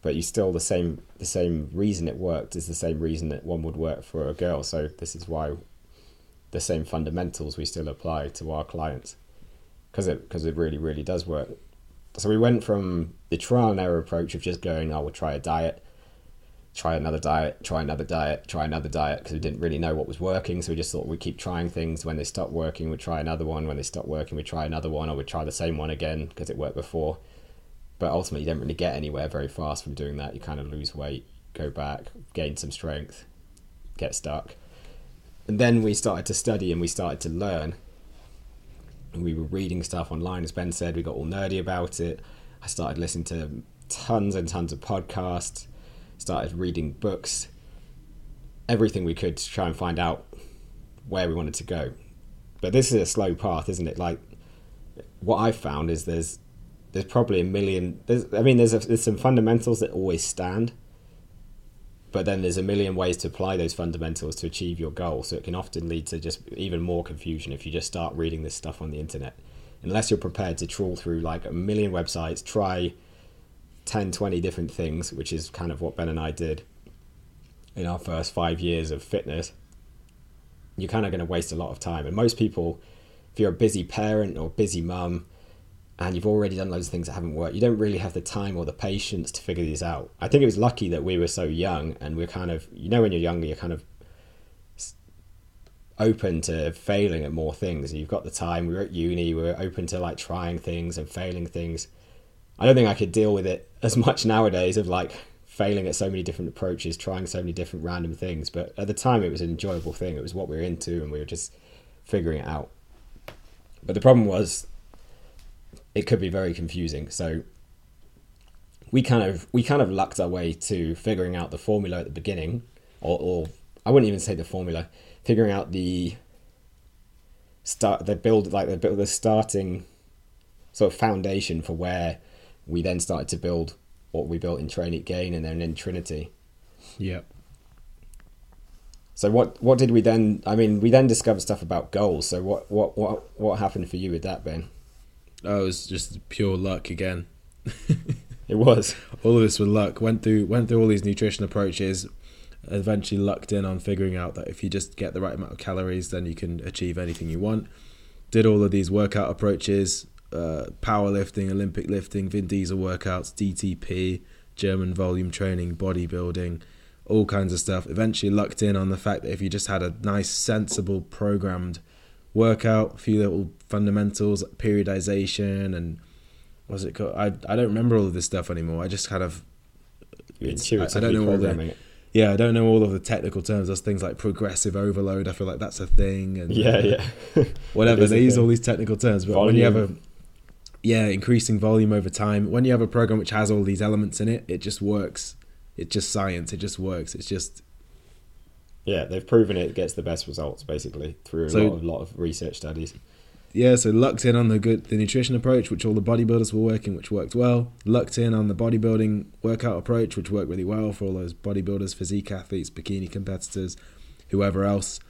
but you still the same the same reason it worked is the same reason that one would work for a girl. So this is why the same fundamentals we still apply to our clients because it because it really really does work. So we went from the trial and error approach of just going, I oh, will try a diet try another diet, try another diet, try another diet because we didn't really know what was working. So we just thought we'd keep trying things. When they stopped working, we'd try another one. When they stopped working, we'd try another one, or we'd try the same one again because it worked before. But ultimately, you don't really get anywhere very fast from doing that. You kind of lose weight, go back, gain some strength, get stuck. And then we started to study and we started to learn. We were reading stuff online, as Ben said, we got all nerdy about it. I started listening to tons and tons of podcasts started reading books, everything we could to try and find out where we wanted to go. But this is a slow path, isn't it? Like what I've found is there's there's probably a million. There's I mean there's a, there's some fundamentals that always stand, but then there's a million ways to apply those fundamentals to achieve your goal. So it can often lead to just even more confusion if you just start reading this stuff on the internet. Unless you're prepared to trawl through like a million websites, try 10, 20 different things, which is kind of what Ben and I did in our first five years of fitness, you're kind of going to waste a lot of time. And most people, if you're a busy parent or busy mum, and you've already done loads of things that haven't worked, you don't really have the time or the patience to figure these out. I think it was lucky that we were so young and we're kind of, you know, when you're younger, you're kind of open to failing at more things. You've got the time. We were at uni. We were open to like trying things and failing things. I don't think I could deal with it as much nowadays of like failing at so many different approaches, trying so many different random things. But at the time, it was an enjoyable thing. It was what we were into, and we were just figuring it out. But the problem was, it could be very confusing. So we kind of we kind of lucked our way to figuring out the formula at the beginning, or, or I wouldn't even say the formula, figuring out the start the build like the the starting sort of foundation for where we then started to build what we built in Train Eat Gain and then in Trinity. Yeah. So what what did we then? I mean, we then discovered stuff about goals. So what what what what happened for you with that, Ben? Oh, it was just pure luck again. It was. all of this with luck. Went through went through all these nutrition approaches. Eventually lucked in on figuring out that if you just get the right amount of calories, then you can achieve anything you want. Did all of these workout approaches, uh, powerlifting, Olympic lifting, Vin Diesel workouts, DTP, German volume training, bodybuilding, all kinds of stuff. Eventually lucked in on the fact that if you just had a nice, sensible, programmed workout, a few little fundamentals, like periodization, and what's it called? I I don't remember all of this stuff anymore. I just kind of it's- I, I don't know all the yeah, I don't know all of the technical terms. There's things like progressive overload. I feel like that's a thing, and Yeah, yeah. whatever. They use all these technical terms, but when you have a Volume. Yeah, increasing volume over time. When you have a program which has all these elements in it, it just works. It's just science. It just works. It's just Yeah, they've proven it gets the best results basically through a So- lot of lot of research studies. yeah. So lucked in on the good the nutrition approach, which all the bodybuilders were working, which worked well. Lucked in on the bodybuilding workout approach, which worked really well for all those bodybuilders, physique athletes, bikini competitors, whoever else.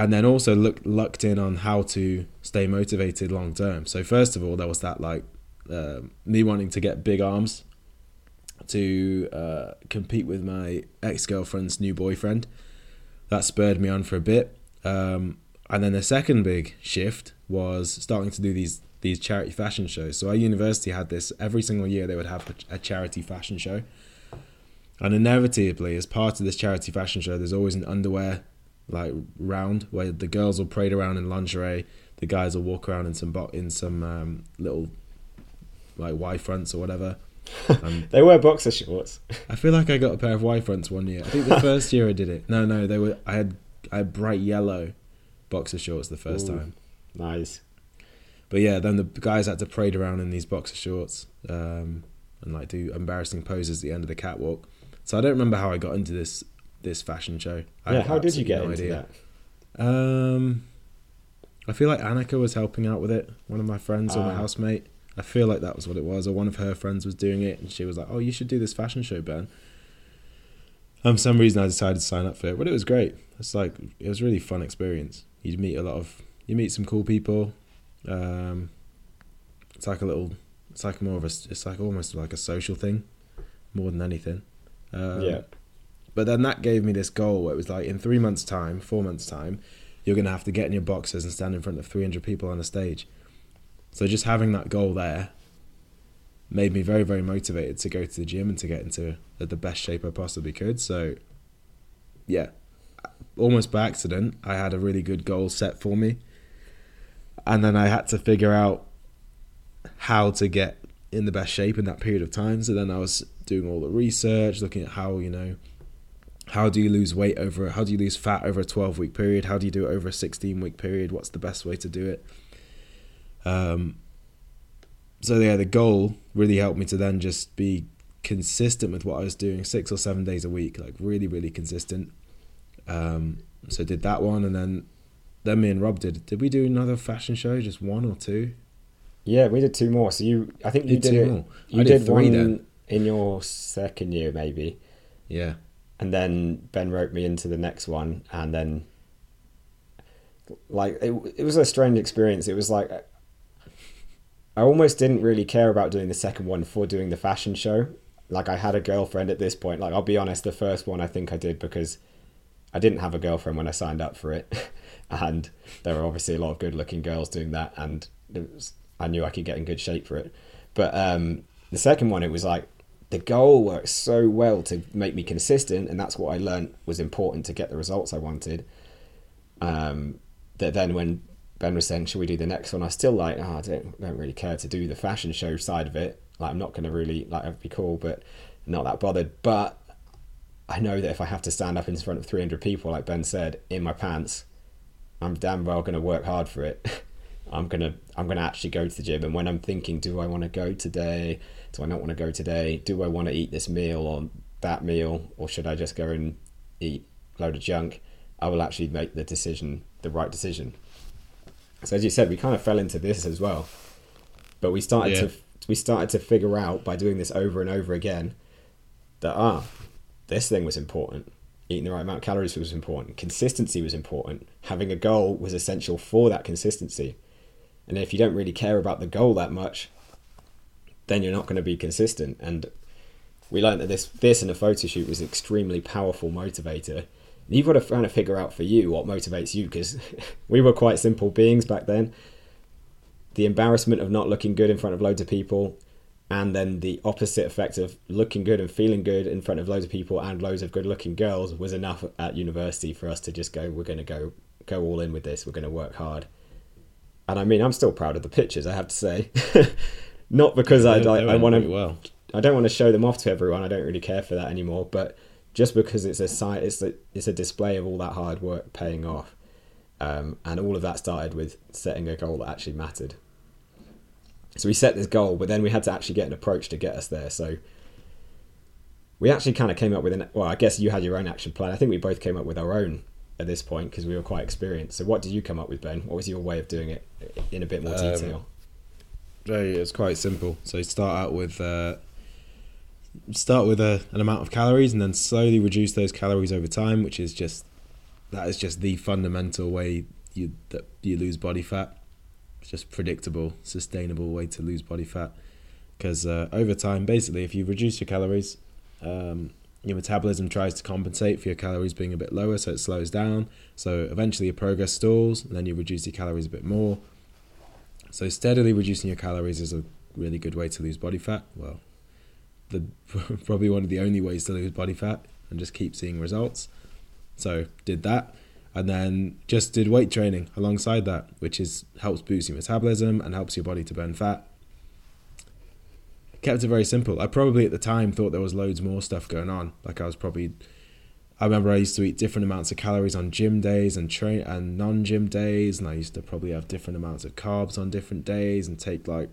And then also look, lucked in on how to stay motivated long term. So first of all, there was that like uh, me wanting to get big arms to uh, compete with my ex girlfriend's new boyfriend. That spurred me on for a bit. Um, and then the second big shift was starting to do these these charity fashion shows. So our university had this every single year. They would have a, a charity fashion show, and inevitably, as part of this charity fashion show, there's always an underwear like round where the girls will parade around in lingerie, the guys will walk around in some bo- in some um, little like Y fronts or whatever. Um, They wear boxer shorts. I feel like I got a pair of Y fronts one year. I think the first year I did it. No, no, they were. I had I had bright yellow boxer shorts the first Ooh. time. Nice. But yeah, then the guys had to parade around in these boxer shorts um, and like do embarrassing poses at the end of the catwalk. So I don't remember how I got into this this fashion show. I yeah, how did you get no into idea. that? Um, I feel like Annika was helping out with it. One of my friends or my Ah. housemate. I feel like that was what it was, or one of her friends was doing it, and she was like, "Oh, you should do this fashion show, Ben." And for some reason, I decided to sign up for it, but it was great. It's like it was a really fun experience. You meet a lot of, you meet some cool people. Um, it's like a little, it's like more of a, it's like almost like a social thing, more than anything. Um, yeah. But then that gave me this goal where it was like in three months' time, four months' time, you're going to have to get in your boxers and stand in front of 300 people on a stage. So just having that goal there made me very, very motivated to go to the gym and to get into the best shape I possibly could. So, yeah, almost by accident, I had a really good goal set for me. And then I had to figure out how to get in the best shape in that period of time. So then I was doing all the research, looking at how, you know, how do you lose weight over, how do you lose fat over a 12 week period? How do you do it over a 16 week period? What's the best way to do it? Um, so yeah, the goal really helped me to then just be consistent with what I was doing six or seven days a week, like really, really consistent. Um, so did that one, and then then me and Rob did. Did we do another fashion show? Just one or two? Yeah, we did two more. So you, I think you Did did two it. more. You I did, did three one then. in your second year, maybe, Yeah, and then Ben wrote me into the next one, and then like it, it was a strange experience. It was like I almost didn't really care about doing the second one for doing the fashion show. Like I had a girlfriend at this point. Like I'll be honest, the first one I think I did because I didn't have a girlfriend when I signed up for it, and there were obviously a lot of good-looking girls doing that, and was, I knew I could get in good shape for it. But um, the second one, it was like the goal worked so well to make me consistent, and that's what I learned was important to get the results I wanted. Um, that then when Ben was saying, "Should we do the next one?" I still like, oh, I don't, don't really care to do the fashion show side of it. Like, I'm not going to really like it'd be cool, but not that bothered. But I know that if I have to stand up in front of 300 people, like Ben said, in my pants, I'm damn well going to work hard for it. I'm gonna I'm gonna actually go to the gym, and when I'm thinking, do I want to go today? Do I not want to go today? Do I want to eat this meal or that meal, or should I just go and eat a load of junk? I will actually make the decision, the right decision. So as you said, we kind of fell into this as well. But we started Yeah. to we started to figure out by doing this over and over again that ah, this thing was important. Eating the right amount of calories was important. Consistency was important. Having a goal was essential for that consistency. And if you don't really care about the goal that much, then you're not going to be consistent. And we learned that this this in a photo shoot was an extremely powerful motivator. And you've got to kind of figure out for you what motivates you because we were quite simple beings back then. The embarrassment of not looking good in front of loads of people, and then the opposite effect of looking good and feeling good in front of loads of people and loads of good looking girls was enough at university for us to just go, we're going to go go all in with this. We're going to work hard. And I mean, I'm still proud of the pictures. I have to say, not because I like I want to well. I don't want to show them off to everyone. I don't really care for that anymore. But just because it's a site, it's a, it's a display of all that hard work paying off, um, and all of that started with setting a goal that actually mattered. So we set this goal, but then we had to actually get an approach to get us there. So we actually kind of came up with an well, I guess you had your own action plan. I think we both came up with our own at this point because we were quite experienced. So what did you come up with, Ben? What was your way of doing it in a bit more Um, detail? Very, it's quite simple. So you start out with uh, start with a, an amount of calories, and then slowly reduce those calories over time, which is just that is just the fundamental way you that you lose body fat. It's just predictable, sustainable way to lose body fat. Because uh, over time, basically, if you reduce your calories, um, your metabolism tries to compensate for your calories being a bit lower, so it slows down. So eventually, your progress stalls, and then you reduce your calories a bit more. So steadily reducing your calories is a really good way to lose body fat. Well, the probably one of the only ways to lose body fat, and just keep seeing results. So did that, and then just did weight training alongside that, which is helps boost your metabolism and helps your body to burn fat. Kept it very simple. I probably at the time thought there was loads more stuff going on. Like I was probably I remember I used to eat different amounts of calories on gym days and train and non-gym days, and I used to probably have different amounts of carbs on different days and take like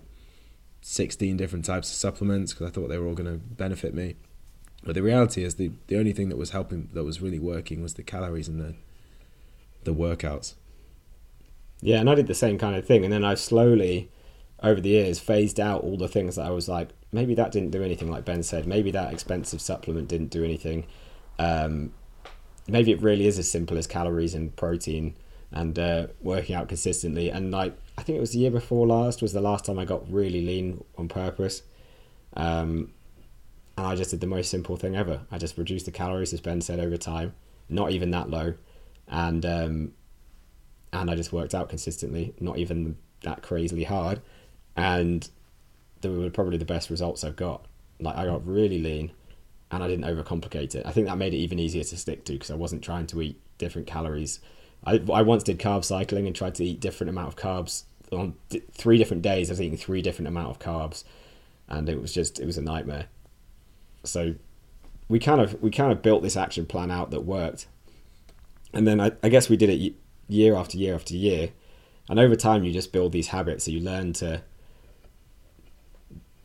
sixteen different types of supplements because I thought they were all going to benefit me. But the reality is the the only thing that was helping that was really working was the calories and the the workouts. Yeah, and I did the same kind of thing, and then I slowly, over the years, phased out all the things that I was like, maybe that didn't do anything, like Ben said. Maybe that expensive supplement didn't do anything. Um, maybe it really is as simple as calories and protein and uh, working out consistently. And like, I think it was the year before last was the last time I got really lean on purpose. Um, and I just did the most simple thing ever. I just reduced the calories, as Ben said, over time, not even that low, and um, and I just worked out consistently, not even that crazily hard, and they were probably the best results I've got. Like I got really lean, and I didn't overcomplicate it. I think that made it even easier to stick to because I wasn't trying to eat different calories. I I once did carb cycling and tried to eat different amount of carbs on th- three different days. I was eating three different amount of carbs, and it was just it was a nightmare. So we kind of we kind of built this action plan out that worked, and then I, I guess we did it year after year after year, and over time you just build these habits. So you learn to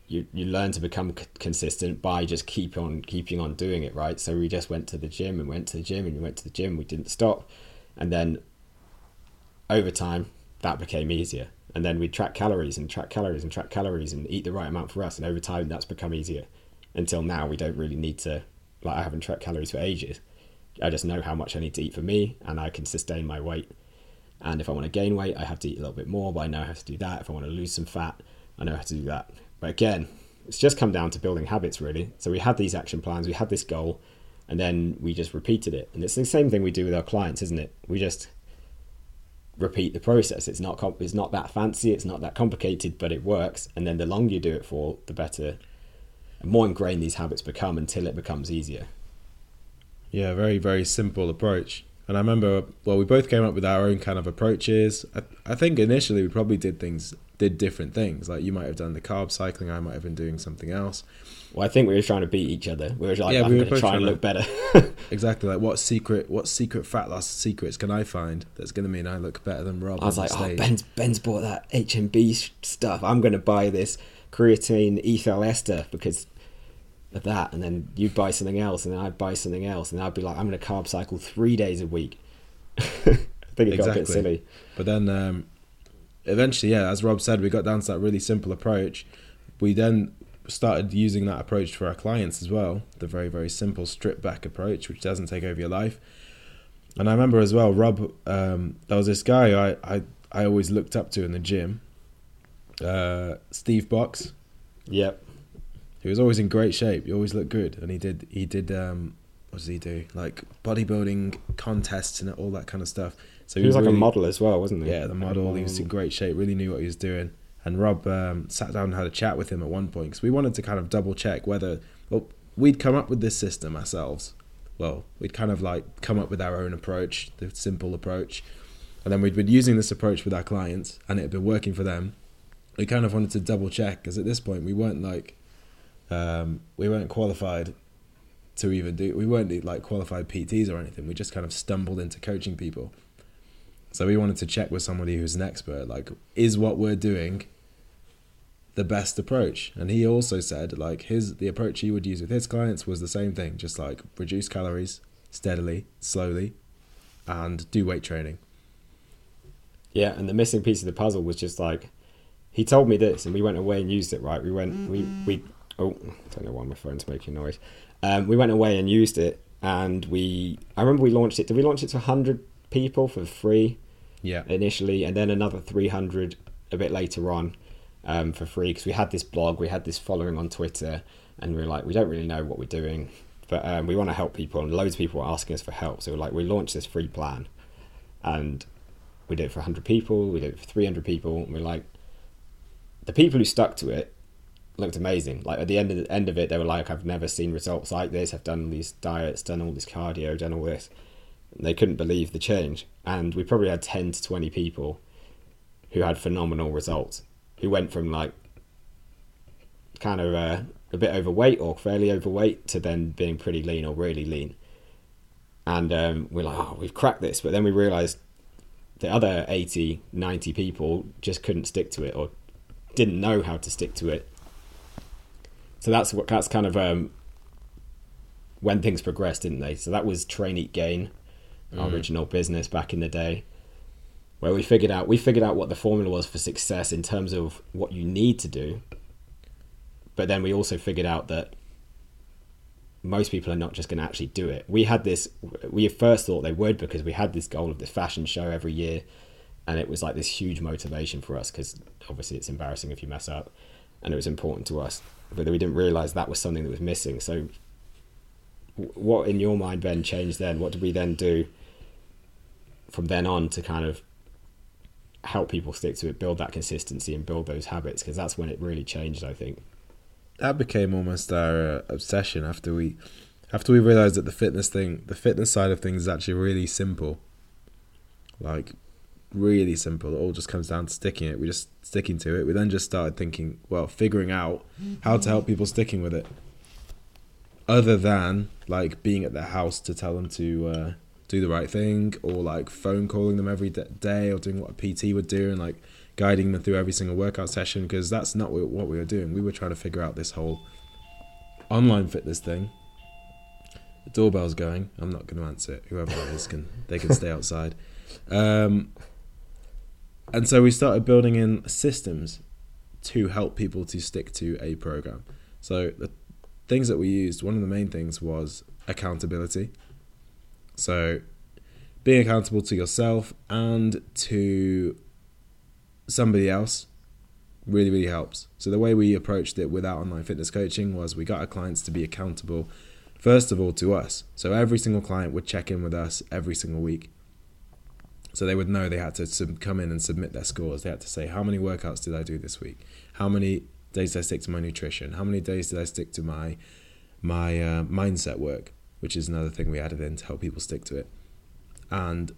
you you learn to become c- consistent by just keep on keeping on doing it, right? So we just went to the gym and went to the gym and we went to the gym. We didn't stop, and then over time that became easier. And then we track calories and track calories and track calories and eat the right amount for us. And over time that's become easier. Until now we don't really need to. Like I haven't tracked calories for ages. I just know how much I need to eat for me, and I can sustain my weight. And if I want to gain weight, I have to eat a little bit more, but I know how to do that. If I want to lose some fat, I know how to do that. But again, it's just come down to building habits, really. So we had these action plans, we had this goal, and then we just repeated it. And it's the same thing we do with our clients, isn't it? We just repeat the process. It's not com- it's not that fancy, it's not that complicated, but it works. And then the longer you do it for, the better and more ingrained these habits become until it becomes easier. Yeah, very very simple approach. And I remember, well, we both came up with our own kind of approaches. I, I think initially we probably did things, did different things. Like you might have done the carb cycling, I might have been doing something else. Well, I think we were trying to beat each other. We were like, Yeah, I'm we were going to try and look better. Exactly, like what secret, what secret fat loss secrets can I find that's going to mean I look better than Rob? I was like, oh. Ben's Ben's bought that HMB stuff. I'm going to buy this creatine ethyl ester because of that, and then you'd buy something else, and then I'd buy something else, and I'd be like, I'm going to carb cycle three days a week. I think it got a bit silly. But then, um, eventually, yeah, as Rob said, we got down to that really simple approach. We then started using that approach for our clients as well. The very, very simple strip back approach, which doesn't take over your life. And I remember as well, Rob, um, there was this guy I, I, I always looked up to in the gym, uh, Steve Box. Yep. He was always in great shape. He always looked good, and he did he did um, what does he do? Like bodybuilding contests and all that kind of stuff. So he, was, like really, a model as well, wasn't he? Yeah, the model. He was in great shape. Really knew what he was doing. And Rob um, sat down and had a chat with him at one point because we wanted to kind of double check whether well we'd come up with this system ourselves. Well, we'd kind of like come up with our own approach, the simple approach, and then we'd been using this approach with our clients, and it had been working for them. We kind of wanted to double check because at this point we weren't like um, we weren't qualified to even do. We weren't like qualified PTs or anything. We just kind of stumbled into coaching people. So we wanted to check with somebody who's an expert. Like, is what we're doing the best approach? And he also said like his the approach he would use with his clients was the same thing, just like reduce calories steadily, slowly, and do weight training. Yeah, and the missing piece of the puzzle was just like he told me this, and we went away and used it. Right, we went we we oh I don't know why my phone's making noise. Um, we went away and used it, and we I remember we launched it. Did we launch it to hundred people for free? Yeah. Initially, and then another three hundred a bit later on um, for free because we had this blog, we had this following on Twitter, and we are like, we don't really know what we're doing, but um, we want to help people, and loads of people were asking us for help. So we're like, we launched this free plan, and we did it for 100 people, we did it for 300 people, and we're like, the people who stuck to it looked amazing. Like at the end of the end of it, they were like, "I've never seen results like this. I've done these diets, done all this cardio, done all this." They couldn't believe the change, and we probably had ten to twenty people who had phenomenal results. Who went from like kind of uh, a bit overweight or fairly overweight to then being pretty lean or really lean. And um, we're like, oh, we've cracked this. But then we realized the other 80, 90 people just couldn't stick to it or didn't know how to stick to it so that's what that's kind of um, when things progressed, didn't they? So that was Train Eat Gain, our mm. original business back in the day, where we figured out we figured out what the formula was for success in terms of what you need to do. But then we also figured out that most people are not just going to actually do it. We had this, we first thought they would because we had this goal of the fashion show every year, and it was like this huge motivation for us because obviously it's embarrassing if you mess up, and it was important to us but we didn't realize that was something that was missing. So, what in your mind, Ben, changed then? What did we then do from then on to kind of help people stick to it, build that consistency, and build those habits? Because that's when it really changed, I think. That became almost our uh, obsession after we after we realized that the fitness thing, the fitness side of things, is actually really simple. Like really simple. It all just comes down to sticking it. We just sticking to it. We then just started thinking, well, figuring out how to help people sticking with it. Other than like being at their house to tell them to uh, do the right thing, or like phone calling them every day, or doing what a PT would do, and like guiding them through every single workout session. Because that's not what we were doing. We were trying to figure out this whole online fitness thing. The doorbell's going. I'm not going to answer it. Whoever it is can they can stay outside. Um, and so we started building in systems to help people to stick to a program. So the things that we used, one of the main things was accountability. So being accountable to yourself and to somebody else really really helps. So the way we approached it with our online fitness coaching was we got our clients to be accountable first of all to us. So every single client would check in with us every single week so they would know they had to sub- come in and submit their scores. They had to say, how many workouts did I do this week? How many days did I stick to my nutrition? How many days did I stick to my my uh, mindset work, which is another thing we added in to help people stick to it. And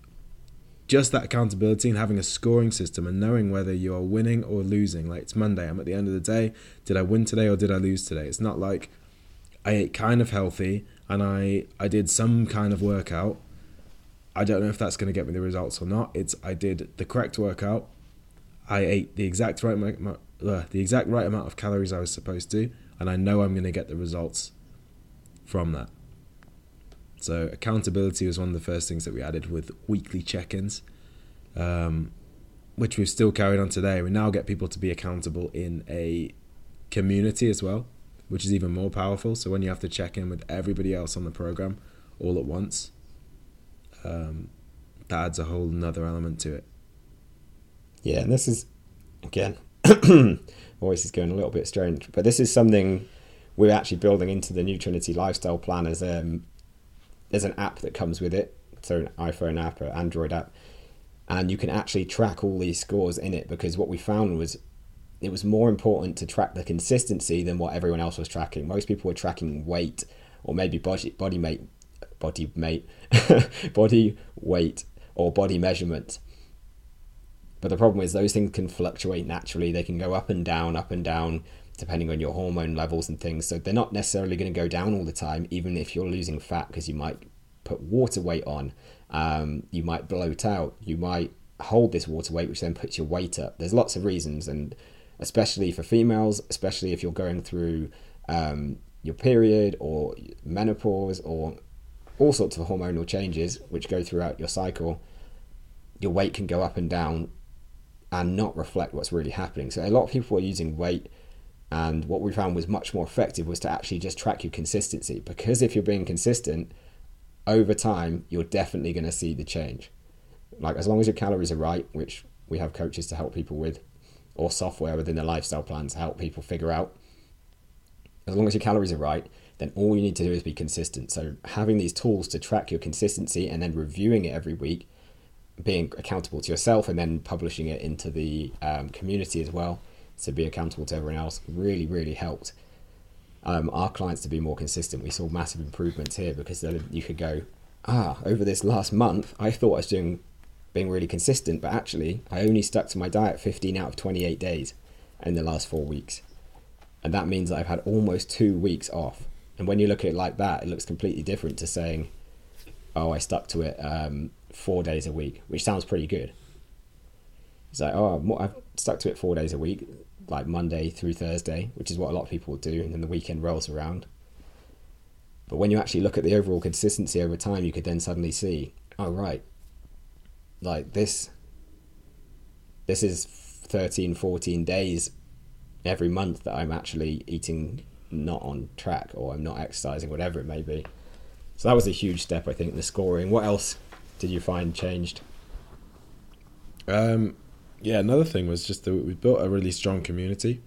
just that accountability and having a scoring system and knowing whether you are winning or losing. Like it's Monday, I'm at the end of the day. Did I win today or did I lose today? It's not like I ate kind of healthy and I, I did some kind of workout I don't know if that's going to get me the results or not. It's I did the correct workout. I ate the exact right uh, the exact right amount of calories I was supposed to, and I know I'm going to get the results from that. So accountability was one of the first things that we added with weekly check-ins. Um, which we've still carried on today, we now get people to be accountable in a community as well, which is even more powerful. So when you have to check in with everybody else on the program all at once, um, that adds a whole another element to it. Yeah, and this is again, voice is going a little bit strange, but this is something we're actually building into the New Trinity Lifestyle Plan as um, there's an app that comes with it, so an iPhone app or Android app, and you can actually track all these scores in it because what we found was it was more important to track the consistency than what everyone else was tracking. Most people were tracking weight or maybe body body weight, body weight, body weight or body measurement. But the problem is those things can fluctuate naturally. They can go up and down, up and down, depending on your hormone levels and things. So they're not necessarily going to go down all the time, even if you're losing fat, because you might put water weight on, um, you might bloat out, you might hold this water weight, which then puts your weight up. There's lots of reasons, and especially for females, especially if you're going through um, your period or menopause or all sorts of hormonal changes which go throughout your cycle, your weight can go up and down and not reflect what's really happening. So a lot of people are using weight and what we found was much more effective was to actually just track your consistency because if you're being consistent over time, you're definitely going to see the change. Like as long as your calories are right, which we have coaches to help people with, or software within the lifestyle plan to help people figure out. As long as your calories are right, then all you need to do is be consistent. So having these tools to track your consistency and then reviewing it every week, being accountable to yourself and then publishing it into the um, community as well to be accountable to everyone else really really helped um, our clients to be more consistent. We saw massive improvements here because then you could go, ah, over this last month, I thought I was doing being really consistent, but actually, I only stuck to my diet 15 out of 28 days in the last four weeks. And that means that I've had almost two weeks off. And when you look at it like that, it looks completely different to saying, oh, I stuck to it um, four days a week, which sounds pretty good. It's like, oh, I've stuck to it four days a week like Monday through Thursday, which is what a lot of people do, and then the weekend rolls around. But when you actually look at the overall consistency over time, you could then suddenly see, oh right, like this this is 13, 14 days every month that I'm actually eating not on track or I'm not exercising, whatever it may be. So that was a huge step, I think, in the scoring. What else did you find changed? Um, yeah, another thing was just that we built a really strong community,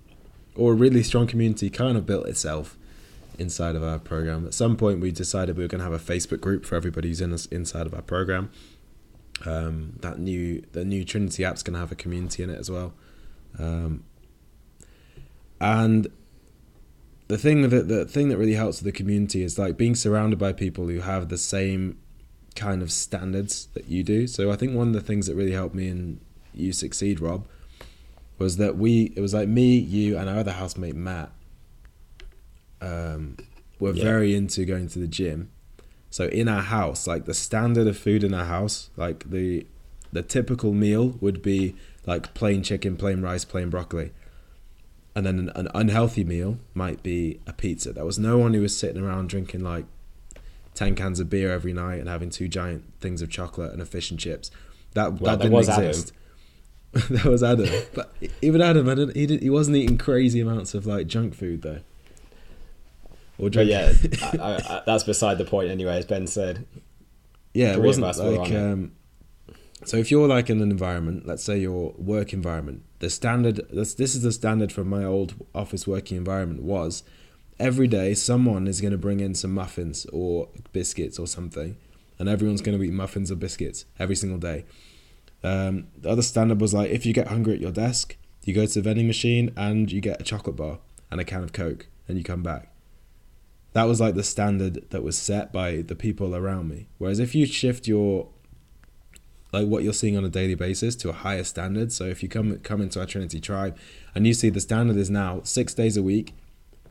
or a really strong community kind of built itself inside of our program. At some point, we decided we were going to have a Facebook group for everybody who's in us inside of our program. Um, that new the new Trinity app's going to have a community in it as well, um, and the thing that the thing that really helps with the community is like being surrounded by people who have the same kind of standards that you do. So I think one of the things that really helped me in you succeed, Rob, was that we it was like me, you, and our other housemate Matt um, were yeah. very into going to the gym. So in our house, like the standard of food in our house, like the the typical meal would be like plain chicken, plain rice, plain broccoli. And then an, an unhealthy meal might be a pizza. There was no one who was sitting around drinking like 10 cans of beer every night and having two giant things of chocolate and a fish and chips. That, well, that didn't exist. Adam. that was Adam. But even Adam, I didn't, he did, he wasn't eating crazy amounts of like junk food though. Or junk. But yeah, I, I, that's beside the point anyway. As Ben said. Yeah, it wasn't like. Um, so if you're like in an environment, let's say your work environment, the standard. This, this is the standard from my old office working environment was. Every day, someone is going to bring in some muffins or biscuits or something, and everyone's going to eat muffins or biscuits every single day um, the other standard was like if you get hungry at your desk, you go to the vending machine and you get a chocolate bar and a can of Coke and you come back. That was like the standard that was set by the people around me. Whereas if you shift your like what you're seeing on a daily basis to a higher standard, so if you come come into our Trinity tribe and you see the standard is now six days a week,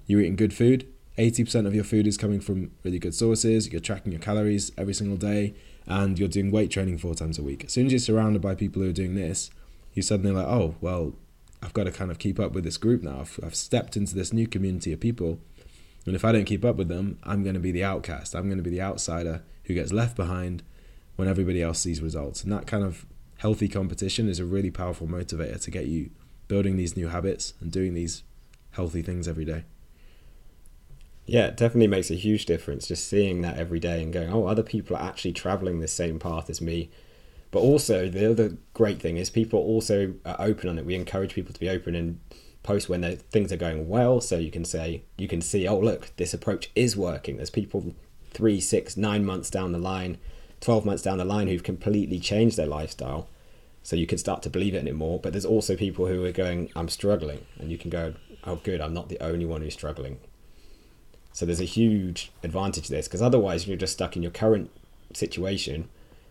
you're eating good food, 80% of your food is coming from really good sources, you're tracking your calories every single day, and you're doing weight training four times a week. As soon as you're surrounded by people who are doing this, you're suddenly like, oh, well, I've got to kind of keep up with this group now. I've, I've stepped into this new community of people. And if I don't keep up with them, I'm going to be the outcast. I'm going to be the outsider who gets left behind when everybody else sees results. And that kind of healthy competition is a really powerful motivator to get you building these new habits and doing these healthy things every day. Yeah, it definitely makes a huge difference just seeing that every day and going, oh, other people are actually traveling the same path as me. But also, the other great thing is people also are open on it. We encourage people to be open and post when things are going well. So you can say, you can see, oh, look, this approach is working. There's people three, six, nine months down the line, 12 months down the line who've completely changed their lifestyle. So you can start to believe it anymore. But there's also people who are going, I'm struggling. And you can go, oh, good, I'm not the only one who's struggling. So there's a huge advantage to this because otherwise you're just stuck in your current situation,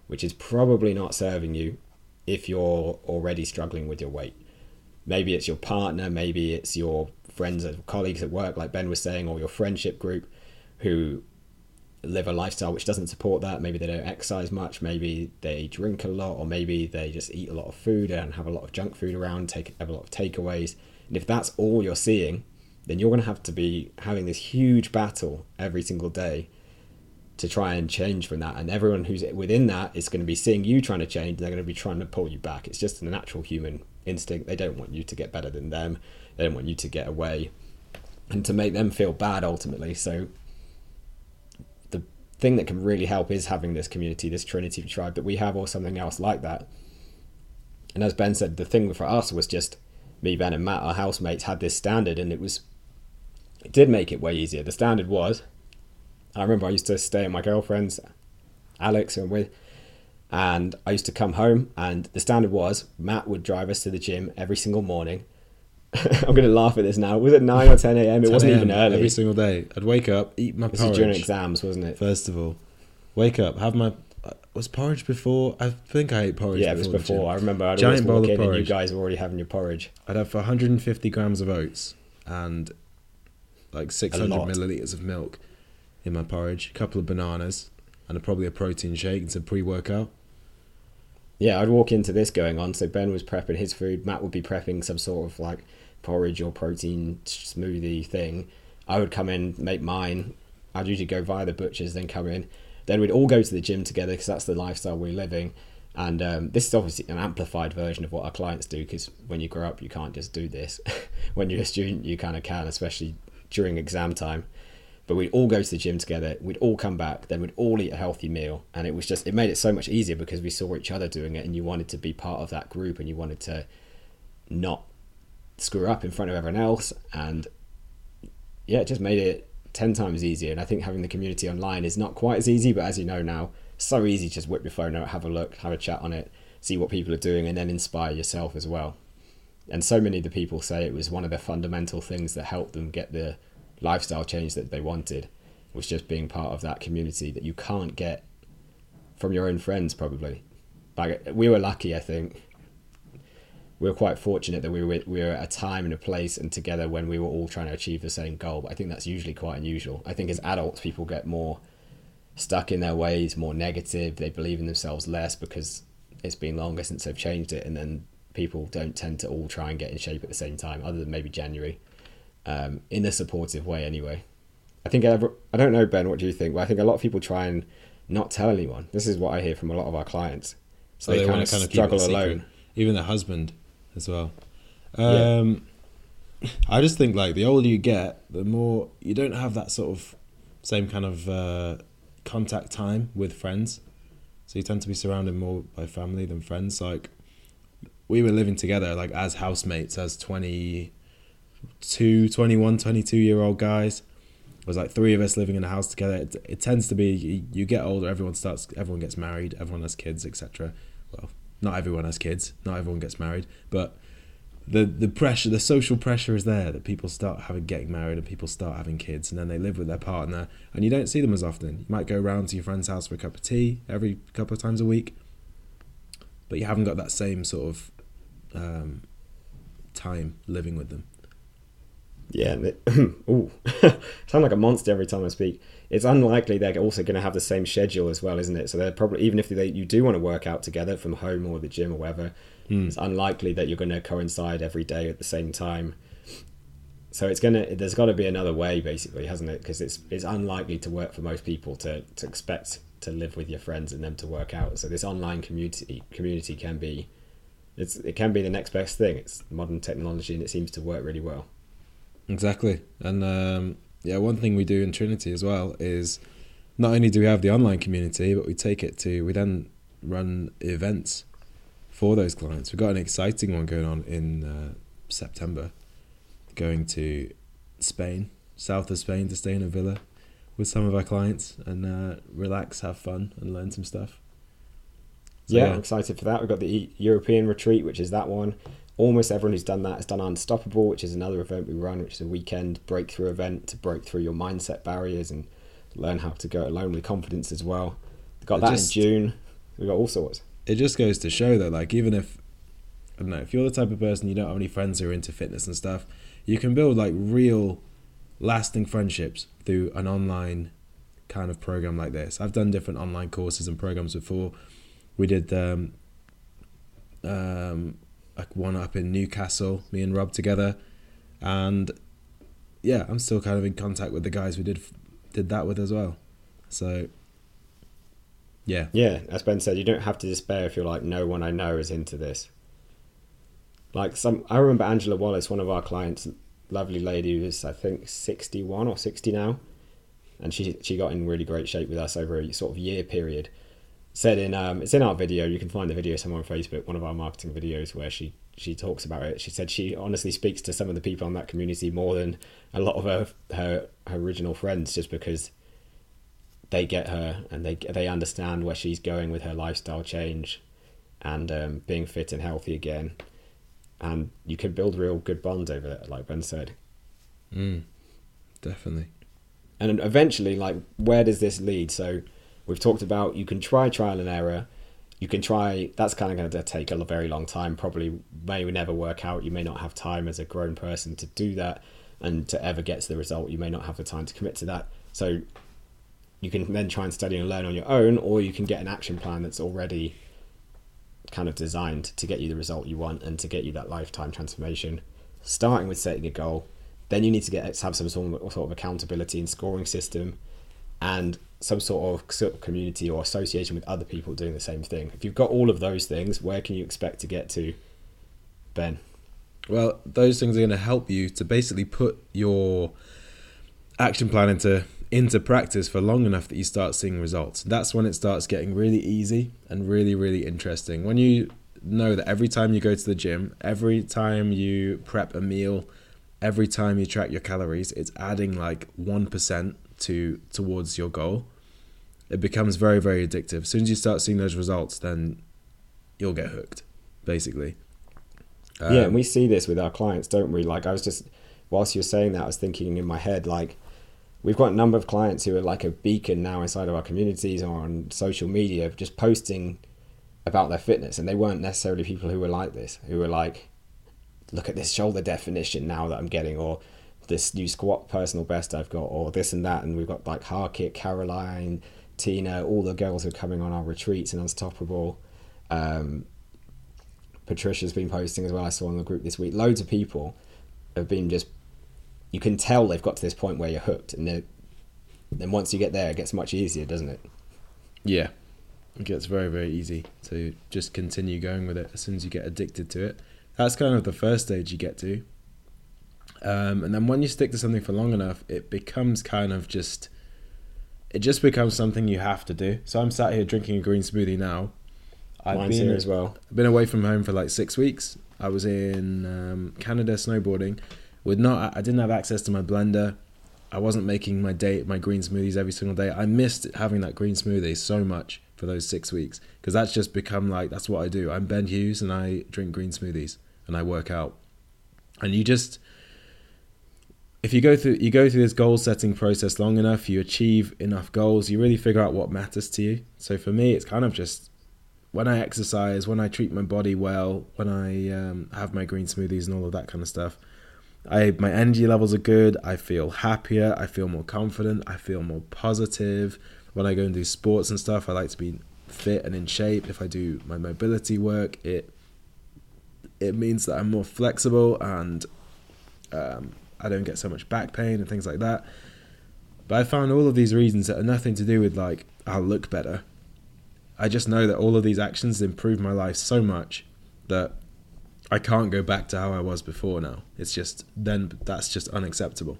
which is probably not serving you if you're already struggling with your weight. Maybe it's your partner, maybe it's your friends and colleagues at work, like Ben was saying, or your friendship group who live a lifestyle which doesn't support that. Maybe they don't exercise much, maybe they drink a lot, or maybe they just eat a lot of food and have a lot of junk food around, take have a lot of takeaways. And if that's all you're seeing, then you're going to have to be having this huge battle every single day to try and change from that. And everyone who's within that is going to be seeing you trying to change. They're going to be trying to pull you back. It's just a natural human instinct. They don't want you to get better than them. They don't want you to get away and to make them feel bad ultimately. So the thing that can really help is having this community, this Trinity tribe that we have, or something else like that. And as Ben said, the thing for us was just me, Ben, and Matt, our housemates, had this standard, and it was it did make it way easier. The standard was, I remember I used to stay at my girlfriend's, Alex, and with, and I used to come home, and the standard was Matt would drive us to the gym every single morning. I'm going to laugh at this now. Was it 9 or 10 a.m.? It wasn't even early. Every single day. I'd wake up, eat my this porridge. was during exams, wasn't it? First of all, wake up, have my. Uh, was porridge before? I think I ate porridge Yeah, it was before. I remember I'd Giant bowl of and you guys were already having your porridge. I'd have 150 grams of oats and like 600 milliliters of milk in my porridge, a couple of bananas, and a, probably a protein shake and some pre-workout. Yeah, I'd walk into this going on. So Ben was prepping his food. Matt would be prepping some sort of like porridge or protein smoothie thing. I would come in, make mine. I'd usually go via the butchers, then come in. Then we'd all go to the gym together because that's the lifestyle we're living. And um, this is obviously an amplified version of what our clients do because when you grow up, you can't just do this. when you're a student, you kind of can, especially during exam time. But we'd all go to the gym together. We'd all come back. Then we'd all eat a healthy meal, and it was just it made it so much easier because we saw each other doing it, and you wanted to be part of that group, and you wanted to not screw up in front of everyone else, and yeah, it just made it ten times easier. And I think having the community online is not quite as easy, but as you know now, so easy. Just whip your phone out, have a look, have a chat on it, see what people are doing, and then inspire yourself as well. And so many of the people say it was one of the fundamental things that helped them get the lifestyle change that they wanted was just being part of that community that you can't get from your own friends probably. Like we were lucky i think. We were quite fortunate that we were we were at a time and a place and together when we were all trying to achieve the same goal. But i think that's usually quite unusual. I think as adults people get more stuck in their ways more negative. They believe in themselves less because it's been longer since they've changed it. And then people don't tend to all try and get in shape at the same time other than maybe january um, in a supportive way anyway. I think I don't know Ben, what do you think? But I think a lot of people try and not tell anyone. This is what I hear from a lot of our clients. So they, kind, wanna kind of struggle alone. Even their husband as well. Yeah. Um, I just think like the older you get, the more you don't have that sort of same kind of uh, contact time with friends. So you tend to be surrounded more by family than friends. Like we were living together like as housemates as 22, 21, 22 year old guys. It was like three of us living in a house together. It, it tends to be you, you get older, everyone starts, everyone gets married, everyone has kids, etc. Well, not everyone has kids, not everyone gets married, but the the pressure, the social pressure is there that people start having getting married and people start having kids, and then they live with their partner, and you don't see them as often. You might go round to your friend's house for a cup of tea every couple of times a week, but you haven't got that same sort of um, time living with them. Yeah, ooh, sound like a monster every time I speak. It's unlikely they're also going to have the same schedule as well, isn't it? So they're probably even if they, you do want to work out together from home or the gym or wherever, Hmm. it's unlikely that you're going to coincide every day at the same time. So it's gonna. There's got to be another way, basically, hasn't it? Because it's it's unlikely to work for most people to to expect to live with your friends and them to work out. So this online community community can be it's it can be the next best thing. It's modern technology and it seems to work really well. Exactly, and um, yeah, one thing we do in Trinity as well is not only do we have the online community, but we take it to we then run events for those clients. We've got an exciting one going on in uh, September, going to Spain, south of Spain, to stay in a villa with some of our clients and uh, relax, have fun, and learn some stuff. So, yeah, yeah, I'm excited for that. We've got the European retreat, which is that one. Almost everyone who's done that has done Unstoppable, which is another event we run, which is a weekend breakthrough event to break through your mindset barriers and learn how to go alone with confidence as well. We've got it that just, in June. We've got all sorts. It just goes to show that, like, even if I don't know, if you're the type of person you don't have any friends who are into fitness and stuff, you can build like real lasting friendships through an online kind of program like this. I've done different online courses and programs before. We did um, um, like one up in Newcastle, me and Rob together, and yeah, I'm still kind of in contact with the guys we did did that with as well. So yeah, yeah. As Ben said, you don't have to despair if you're like, no one I know is into this. Like some, I remember Angela Wallace, one of our clients, lovely lady who's I think sixty one or sixty now, and she she got in really great shape with us over a sort of year period. Said in um, it's in our video. You can find the video somewhere on Facebook, one of our marketing videos where she she talks about it. She said she honestly speaks to some of the people in that community more than a lot of her her, her original friends, just because they get her and they they understand where she's going with her lifestyle change and um, being fit and healthy again and you can build real good bonds over it, like Ben said. Mm, definitely. And eventually, like, where does this lead? So, we've talked about you can try trial and error. You can try. That's kind of going to take a very long time. Probably may never work out. You may not have time as a grown person to do that, and to ever get to the result, you may not have the time to commit to that. So, you can then try and study and learn on your own, or you can get an action plan that's already kind of designed to get you the result you want and to get you that lifetime transformation. Starting with setting a goal, then you need to get have some sort of, sort of accountability and scoring system, and some sort of, community or association with other people doing the same thing. If you've got all of those things, where can you expect to get to, Ben? Well, those things are going to help you to basically put your action plan into into practice for long enough that you start seeing results. That's when it starts getting really easy and really, really interesting. When you know that every time you go to the gym, every time you prep a meal, every time you track your calories, it's adding like 1% to towards your goal. It becomes very, very addictive. As soon as you start seeing those results, then you'll get hooked, basically. Um, yeah, and we see this with our clients, don't we? Like I was just whilst you were saying that, I was thinking in my head, like we've got a number of clients who are like a beacon now inside of our communities or on social media, just posting about their fitness, and they weren't necessarily people who were like this, who were like, look at this shoulder definition now that I'm getting, or this new squat personal best I've got, or this and that, and we've got like Harkit, Caroline, Tina, all the girls who are coming on our retreats and Unstoppable. Um, Patricia's been posting as well. I saw in the group this week. Loads of people have been just you can tell they've got to this point where you're hooked, and then once you get there, it gets much easier, doesn't it? Yeah, it gets very very easy to just continue going with it as soon as you get addicted to it. That's kind of the first stage you get to, um, and then when you stick to something for long enough, it becomes kind of just. It just becomes something you have to do. So I'm sat here drinking a green smoothie now. I've Mine's been, here as well. I've been away from home for like six weeks. I was in um, Canada snowboarding, with not I didn't have access to my blender. I wasn't making my day my green smoothies every single day. I missed having that green smoothie so much for those six weeks because that's just become like that's what I do. I'm Ben Hughes and I drink green smoothies and I work out. And you just if you go through you go through this goal setting process long enough, you achieve enough goals, you really figure out what matters to you. So for me, it's kind of just when I exercise, when I treat my body well, when I um, have my green smoothies and all of that kind of stuff I my energy levels are good. I feel happier. I feel more confident. I feel more positive. When I go and do sports and stuff, I like to be fit and in shape. If I do my mobility work, it it means that I'm more flexible and um, I don't get so much back pain and things like that. But I found all of these reasons that are nothing to do with like I'll look better. I just know that all of these actions improve my life so much that I can't go back to how I was before now. It's just then that's just unacceptable.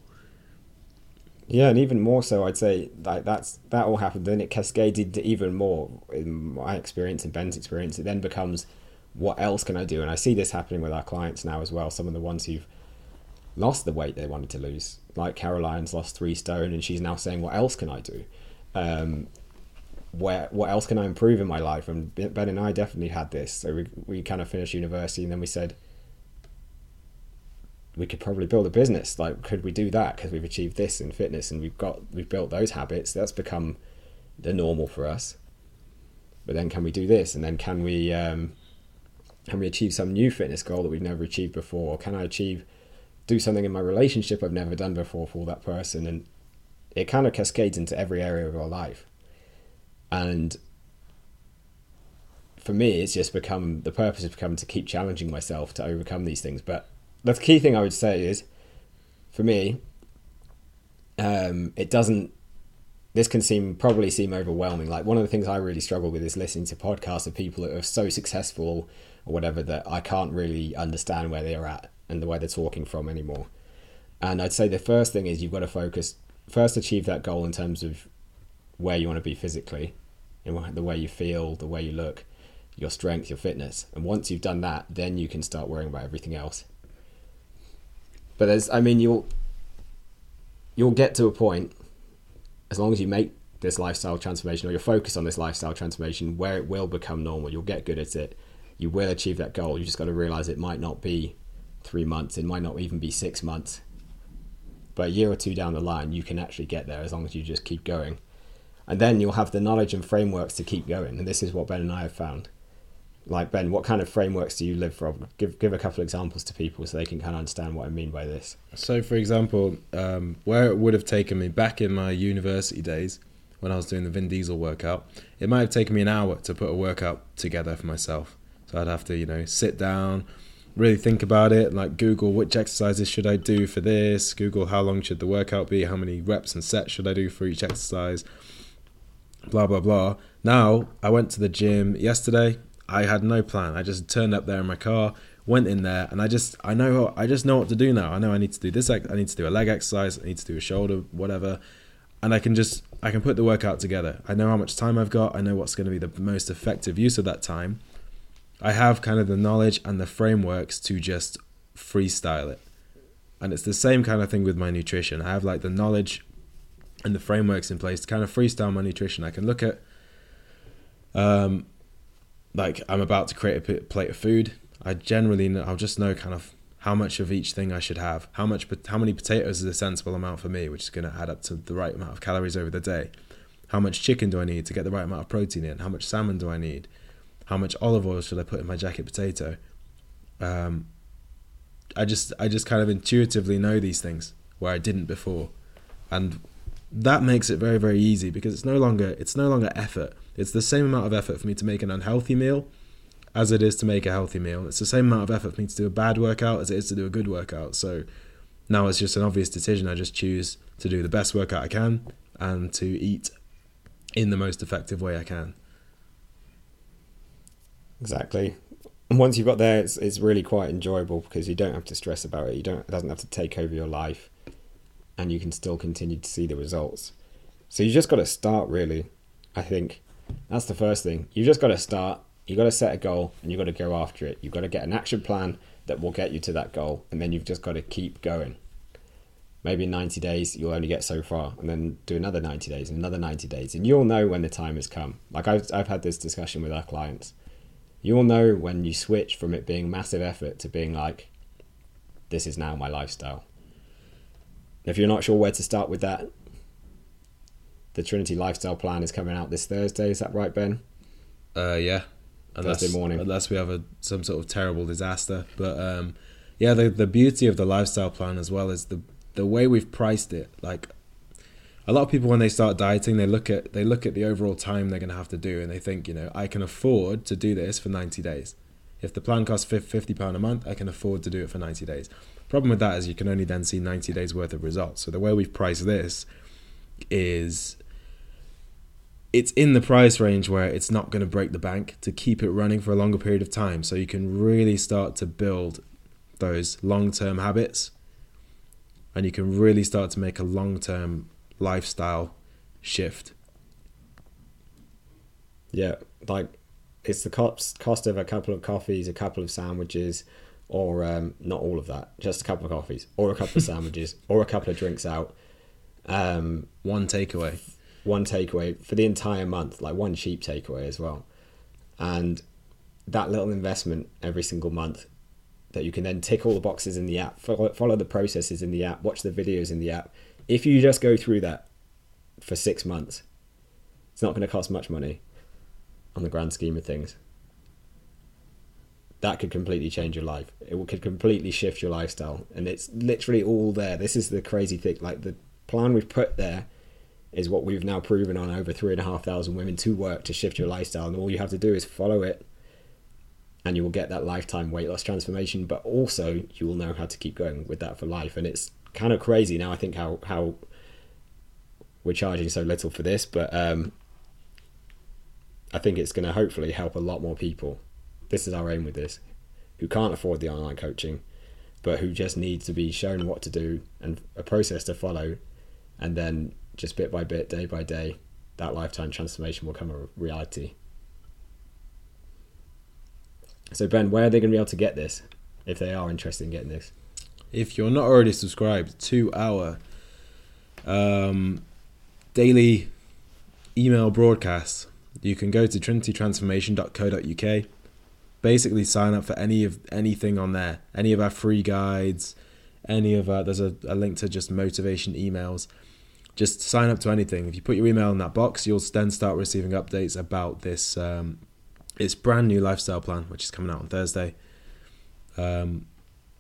Yeah, and even more so, I'd say like that's that all happened. Then it cascaded even more. In my experience and Ben's experience, it then becomes, what else can I do? And I see this happening with our clients now as well. Some of the ones who've lost the weight they wanted to lose, like Caroline's lost three stone, and she's now saying, what else can I do? Um, where what else can I improve in my life? And Ben and I definitely had this. So we we kind of finished university, and then we said we could probably build a business. Like, could we do that? Because we've achieved this in fitness, and we've got we've built those habits. That's become the normal for us. But then, can we do this? And then, can we um, can we achieve some new fitness goal that we've never achieved before? Or can I achieve do something in my relationship I've never done before for that person? And it kind of cascades into every area of our life. And for me, it's just become the purpose has become to keep challenging myself to overcome these things. But the key thing I would say is, for me, um, it doesn't. This can seem probably seem overwhelming. Like one of the things I really struggle with is listening to podcasts of people that are so successful or whatever that I can't really understand where they are at and the way they're talking from anymore. And I'd say the first thing is you've got to focus first achieve that goal in terms of where you want to be physically, the way you feel, the way you look, your strength, your fitness. And once you've done that, then you can start worrying about everything else. But there's, I mean, you'll you'll get to a point as long as you make this lifestyle transformation or you're focused on this lifestyle transformation where it will become normal. You'll get good at it. You will achieve that goal. You just got to realize it might not be three months. It might not even be six months. But a year or two down the line, you can actually get there as long as you just keep going and then you'll have the knowledge and frameworks to keep going. And this is what Ben and I have found. Like Ben, what kind of frameworks do you live from? Give give a couple examples to people so they can kind of understand what I mean by this. So, for example, um, where it would have taken me back in my university days when I was doing the Vin Diesel workout, it might have taken me an hour to put a workout together for myself. So I'd have to, you know, sit down, really think about it, like Google which exercises should I do for this, Google how long should the workout be, how many reps and sets should I do for each exercise blah blah blah. Now I went to the gym yesterday. I had no plan. I just turned up there in my car, went in there, and I just I know I just know what to do now. I know I need to do this. I need to do a leg exercise. I need to do a shoulder, whatever, and I can just I can put the workout together. I know how much time I've got. I know what's going to be the most effective use of that time. I have kind of the knowledge and the frameworks to just freestyle it. And it's the same kind of thing with my nutrition. I have like the knowledge and the frameworks in place to kind of freestyle my nutrition. I can look at, um, like I'm about to create a plate of food. I generally know, I'll just know kind of how much of each thing I should have. How much, how many potatoes is a sensible amount for me, which is going to add up to the right amount of calories over the day. How much chicken do I need to get the right amount of protein in? How much salmon do I need? How much olive oil should I put in my jacket potato? Um, I just, I just kind of intuitively know these things where I didn't before, and that makes it very very easy because it's no longer it's no longer effort. It's the same amount of effort for me to make an unhealthy meal as it is to make a healthy meal. It's the same amount of effort for me to do a bad workout as it is to do a good workout. So now it's just an obvious decision. I just choose to do the best workout i can and to eat in the most effective way i can exactly and once you've got there it's, it's really quite enjoyable because you don't have to stress about it you don't it doesn't have to take over your life and you can still continue to see the results. So you just got to start, really. I think that's the first thing. You've just got to start. You've got to set a goal and you've got to go after it. You've got to get an action plan that will get you to that goal, and then you've just got to keep going. Maybe in 90 days, you'll only get so far, and then do another 90 days and another 90 days, and you'll know when the time has come. Like I've, I've had this discussion with our clients. You'll know when you switch from it being massive effort to being like, this is now my lifestyle if you're not sure where to start with that, the Trinity Lifestyle Plan is coming out this Thursday. Is that right, Ben? Uh, yeah. Unless, Thursday morning. Unless we have a some sort of terrible disaster, but um, yeah, the the beauty of the lifestyle plan as well is the the way we've priced it. Like a lot of people when they start dieting, they look at they look at the overall time they're going to have to do, and they think, you know, I can afford to do this for ninety days. If the plan costs fifty pound a month, I can afford to do it for ninety days. Problem with that is you can only then see 90 days worth of results. So the way we've priced this is it's in the price range where it's not going to break the bank to keep it running for a longer period of time. So you can really start to build those long term habits and you can really start to make a long term lifestyle shift. Yeah, like it's the cost cost of a couple of coffees, a couple of sandwiches, or um, not all of that, just a couple of coffees, or a couple of sandwiches, or a couple of drinks out. Um, one takeaway. One takeaway for the entire month, like one cheap takeaway as well. And that little investment every single month that you can then tick all the boxes in the app, follow, follow the processes in the app, watch the videos in the app. If you just go through that for six months, it's not going to cost much money on the grand scheme of things. That could completely change your life. It could completely shift your lifestyle. And it's literally all there. This is the crazy thing. Like the plan we've put there is what we've now proven on over three and a half thousand women to work to shift your lifestyle. And all you have to do is follow it and you will get that lifetime weight loss transformation, but also you will know how to keep going with that for life. And it's kind of crazy now, I think, how, how we're charging so little for this, but um, I think it's going to hopefully help a lot more people. This is our aim with this, who can't afford the online coaching, but who just need to be shown what to do and a process to follow, and then just bit by bit, day by day, that lifetime transformation will come a reality. So Ben, where are they going to be able to get this if they are interested in getting this? If you're not already subscribed to our um, daily email broadcast you can go to trinitytransformation.co.uk basically sign up for any of anything on there. Any of our free guides any of our there's a, a link to just motivation emails. Just sign up to anything. If you put your email in that box you'll then start receiving updates about this um, it's brand new lifestyle plan which is coming out on thursday. Um,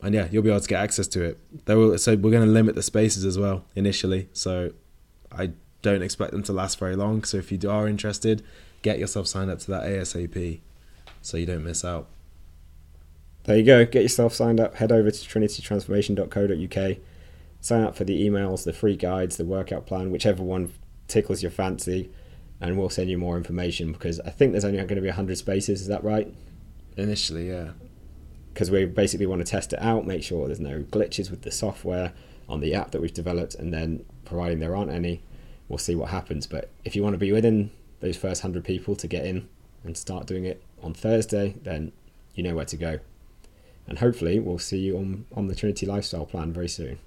and yeah you'll be able to get access to it there will, so we're going to limit the spaces as well initially so i don't expect them to last very long so if you are interested get yourself signed up to that ASAP so you don't miss out. There you go. Get yourself signed up. Head over to trinitytransformation.co.uk. Sign up for the emails, the free guides, the workout plan, whichever one tickles your fancy, and we'll send you more information because I think there's only going to be 100 spaces. Is that right? Initially, yeah. Because we basically want to test it out, make sure there's no glitches with the software on the app that we've developed, and then providing there aren't any, we'll see what happens. But if you want to be within those first 100 people to get in and start doing it on Thursday, then you know where to go. And hopefully, we'll see you on, on the Trinity Lifestyle Plan very soon.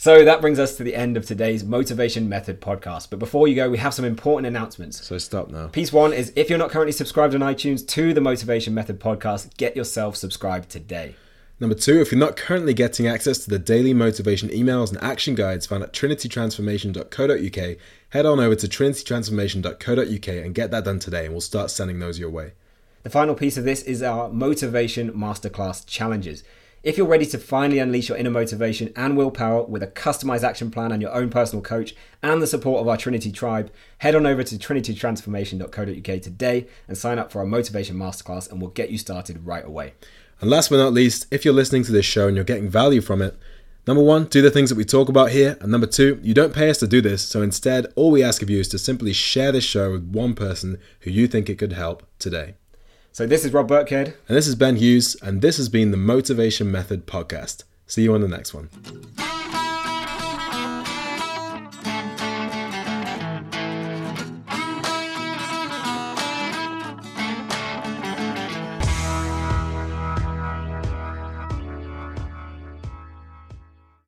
So that brings us to the end of today's Motivation Method podcast. But before you go, we have some important announcements. So stop now. Piece one is if you're not currently subscribed on iTunes to the Motivation Method podcast, get yourself subscribed today. Number two, if you're not currently getting access to the daily motivation emails and action guides found at trinitytransformation.co.uk, head on over to trinitytransformation.co.uk and get that done today, and we'll start sending those your way. The final piece of this is our Motivation Masterclass Challenges. If you're ready to finally unleash your inner motivation and willpower with a customized action plan and your own personal coach and the support of our Trinity tribe, head on over to trinitytransformation.co.uk today and sign up for our Motivation Masterclass, and we'll get you started right away. And last but not least, if you're listening to this show and you're getting value from it, number one, do the things that we talk about here. And number two, you don't pay us to do this. So instead, all we ask of you is to simply share this show with one person who you think it could help today. So this is Rob Birkhead. And this is Ben Hughes. And this has been the Motivation Method Podcast. See you on the next one.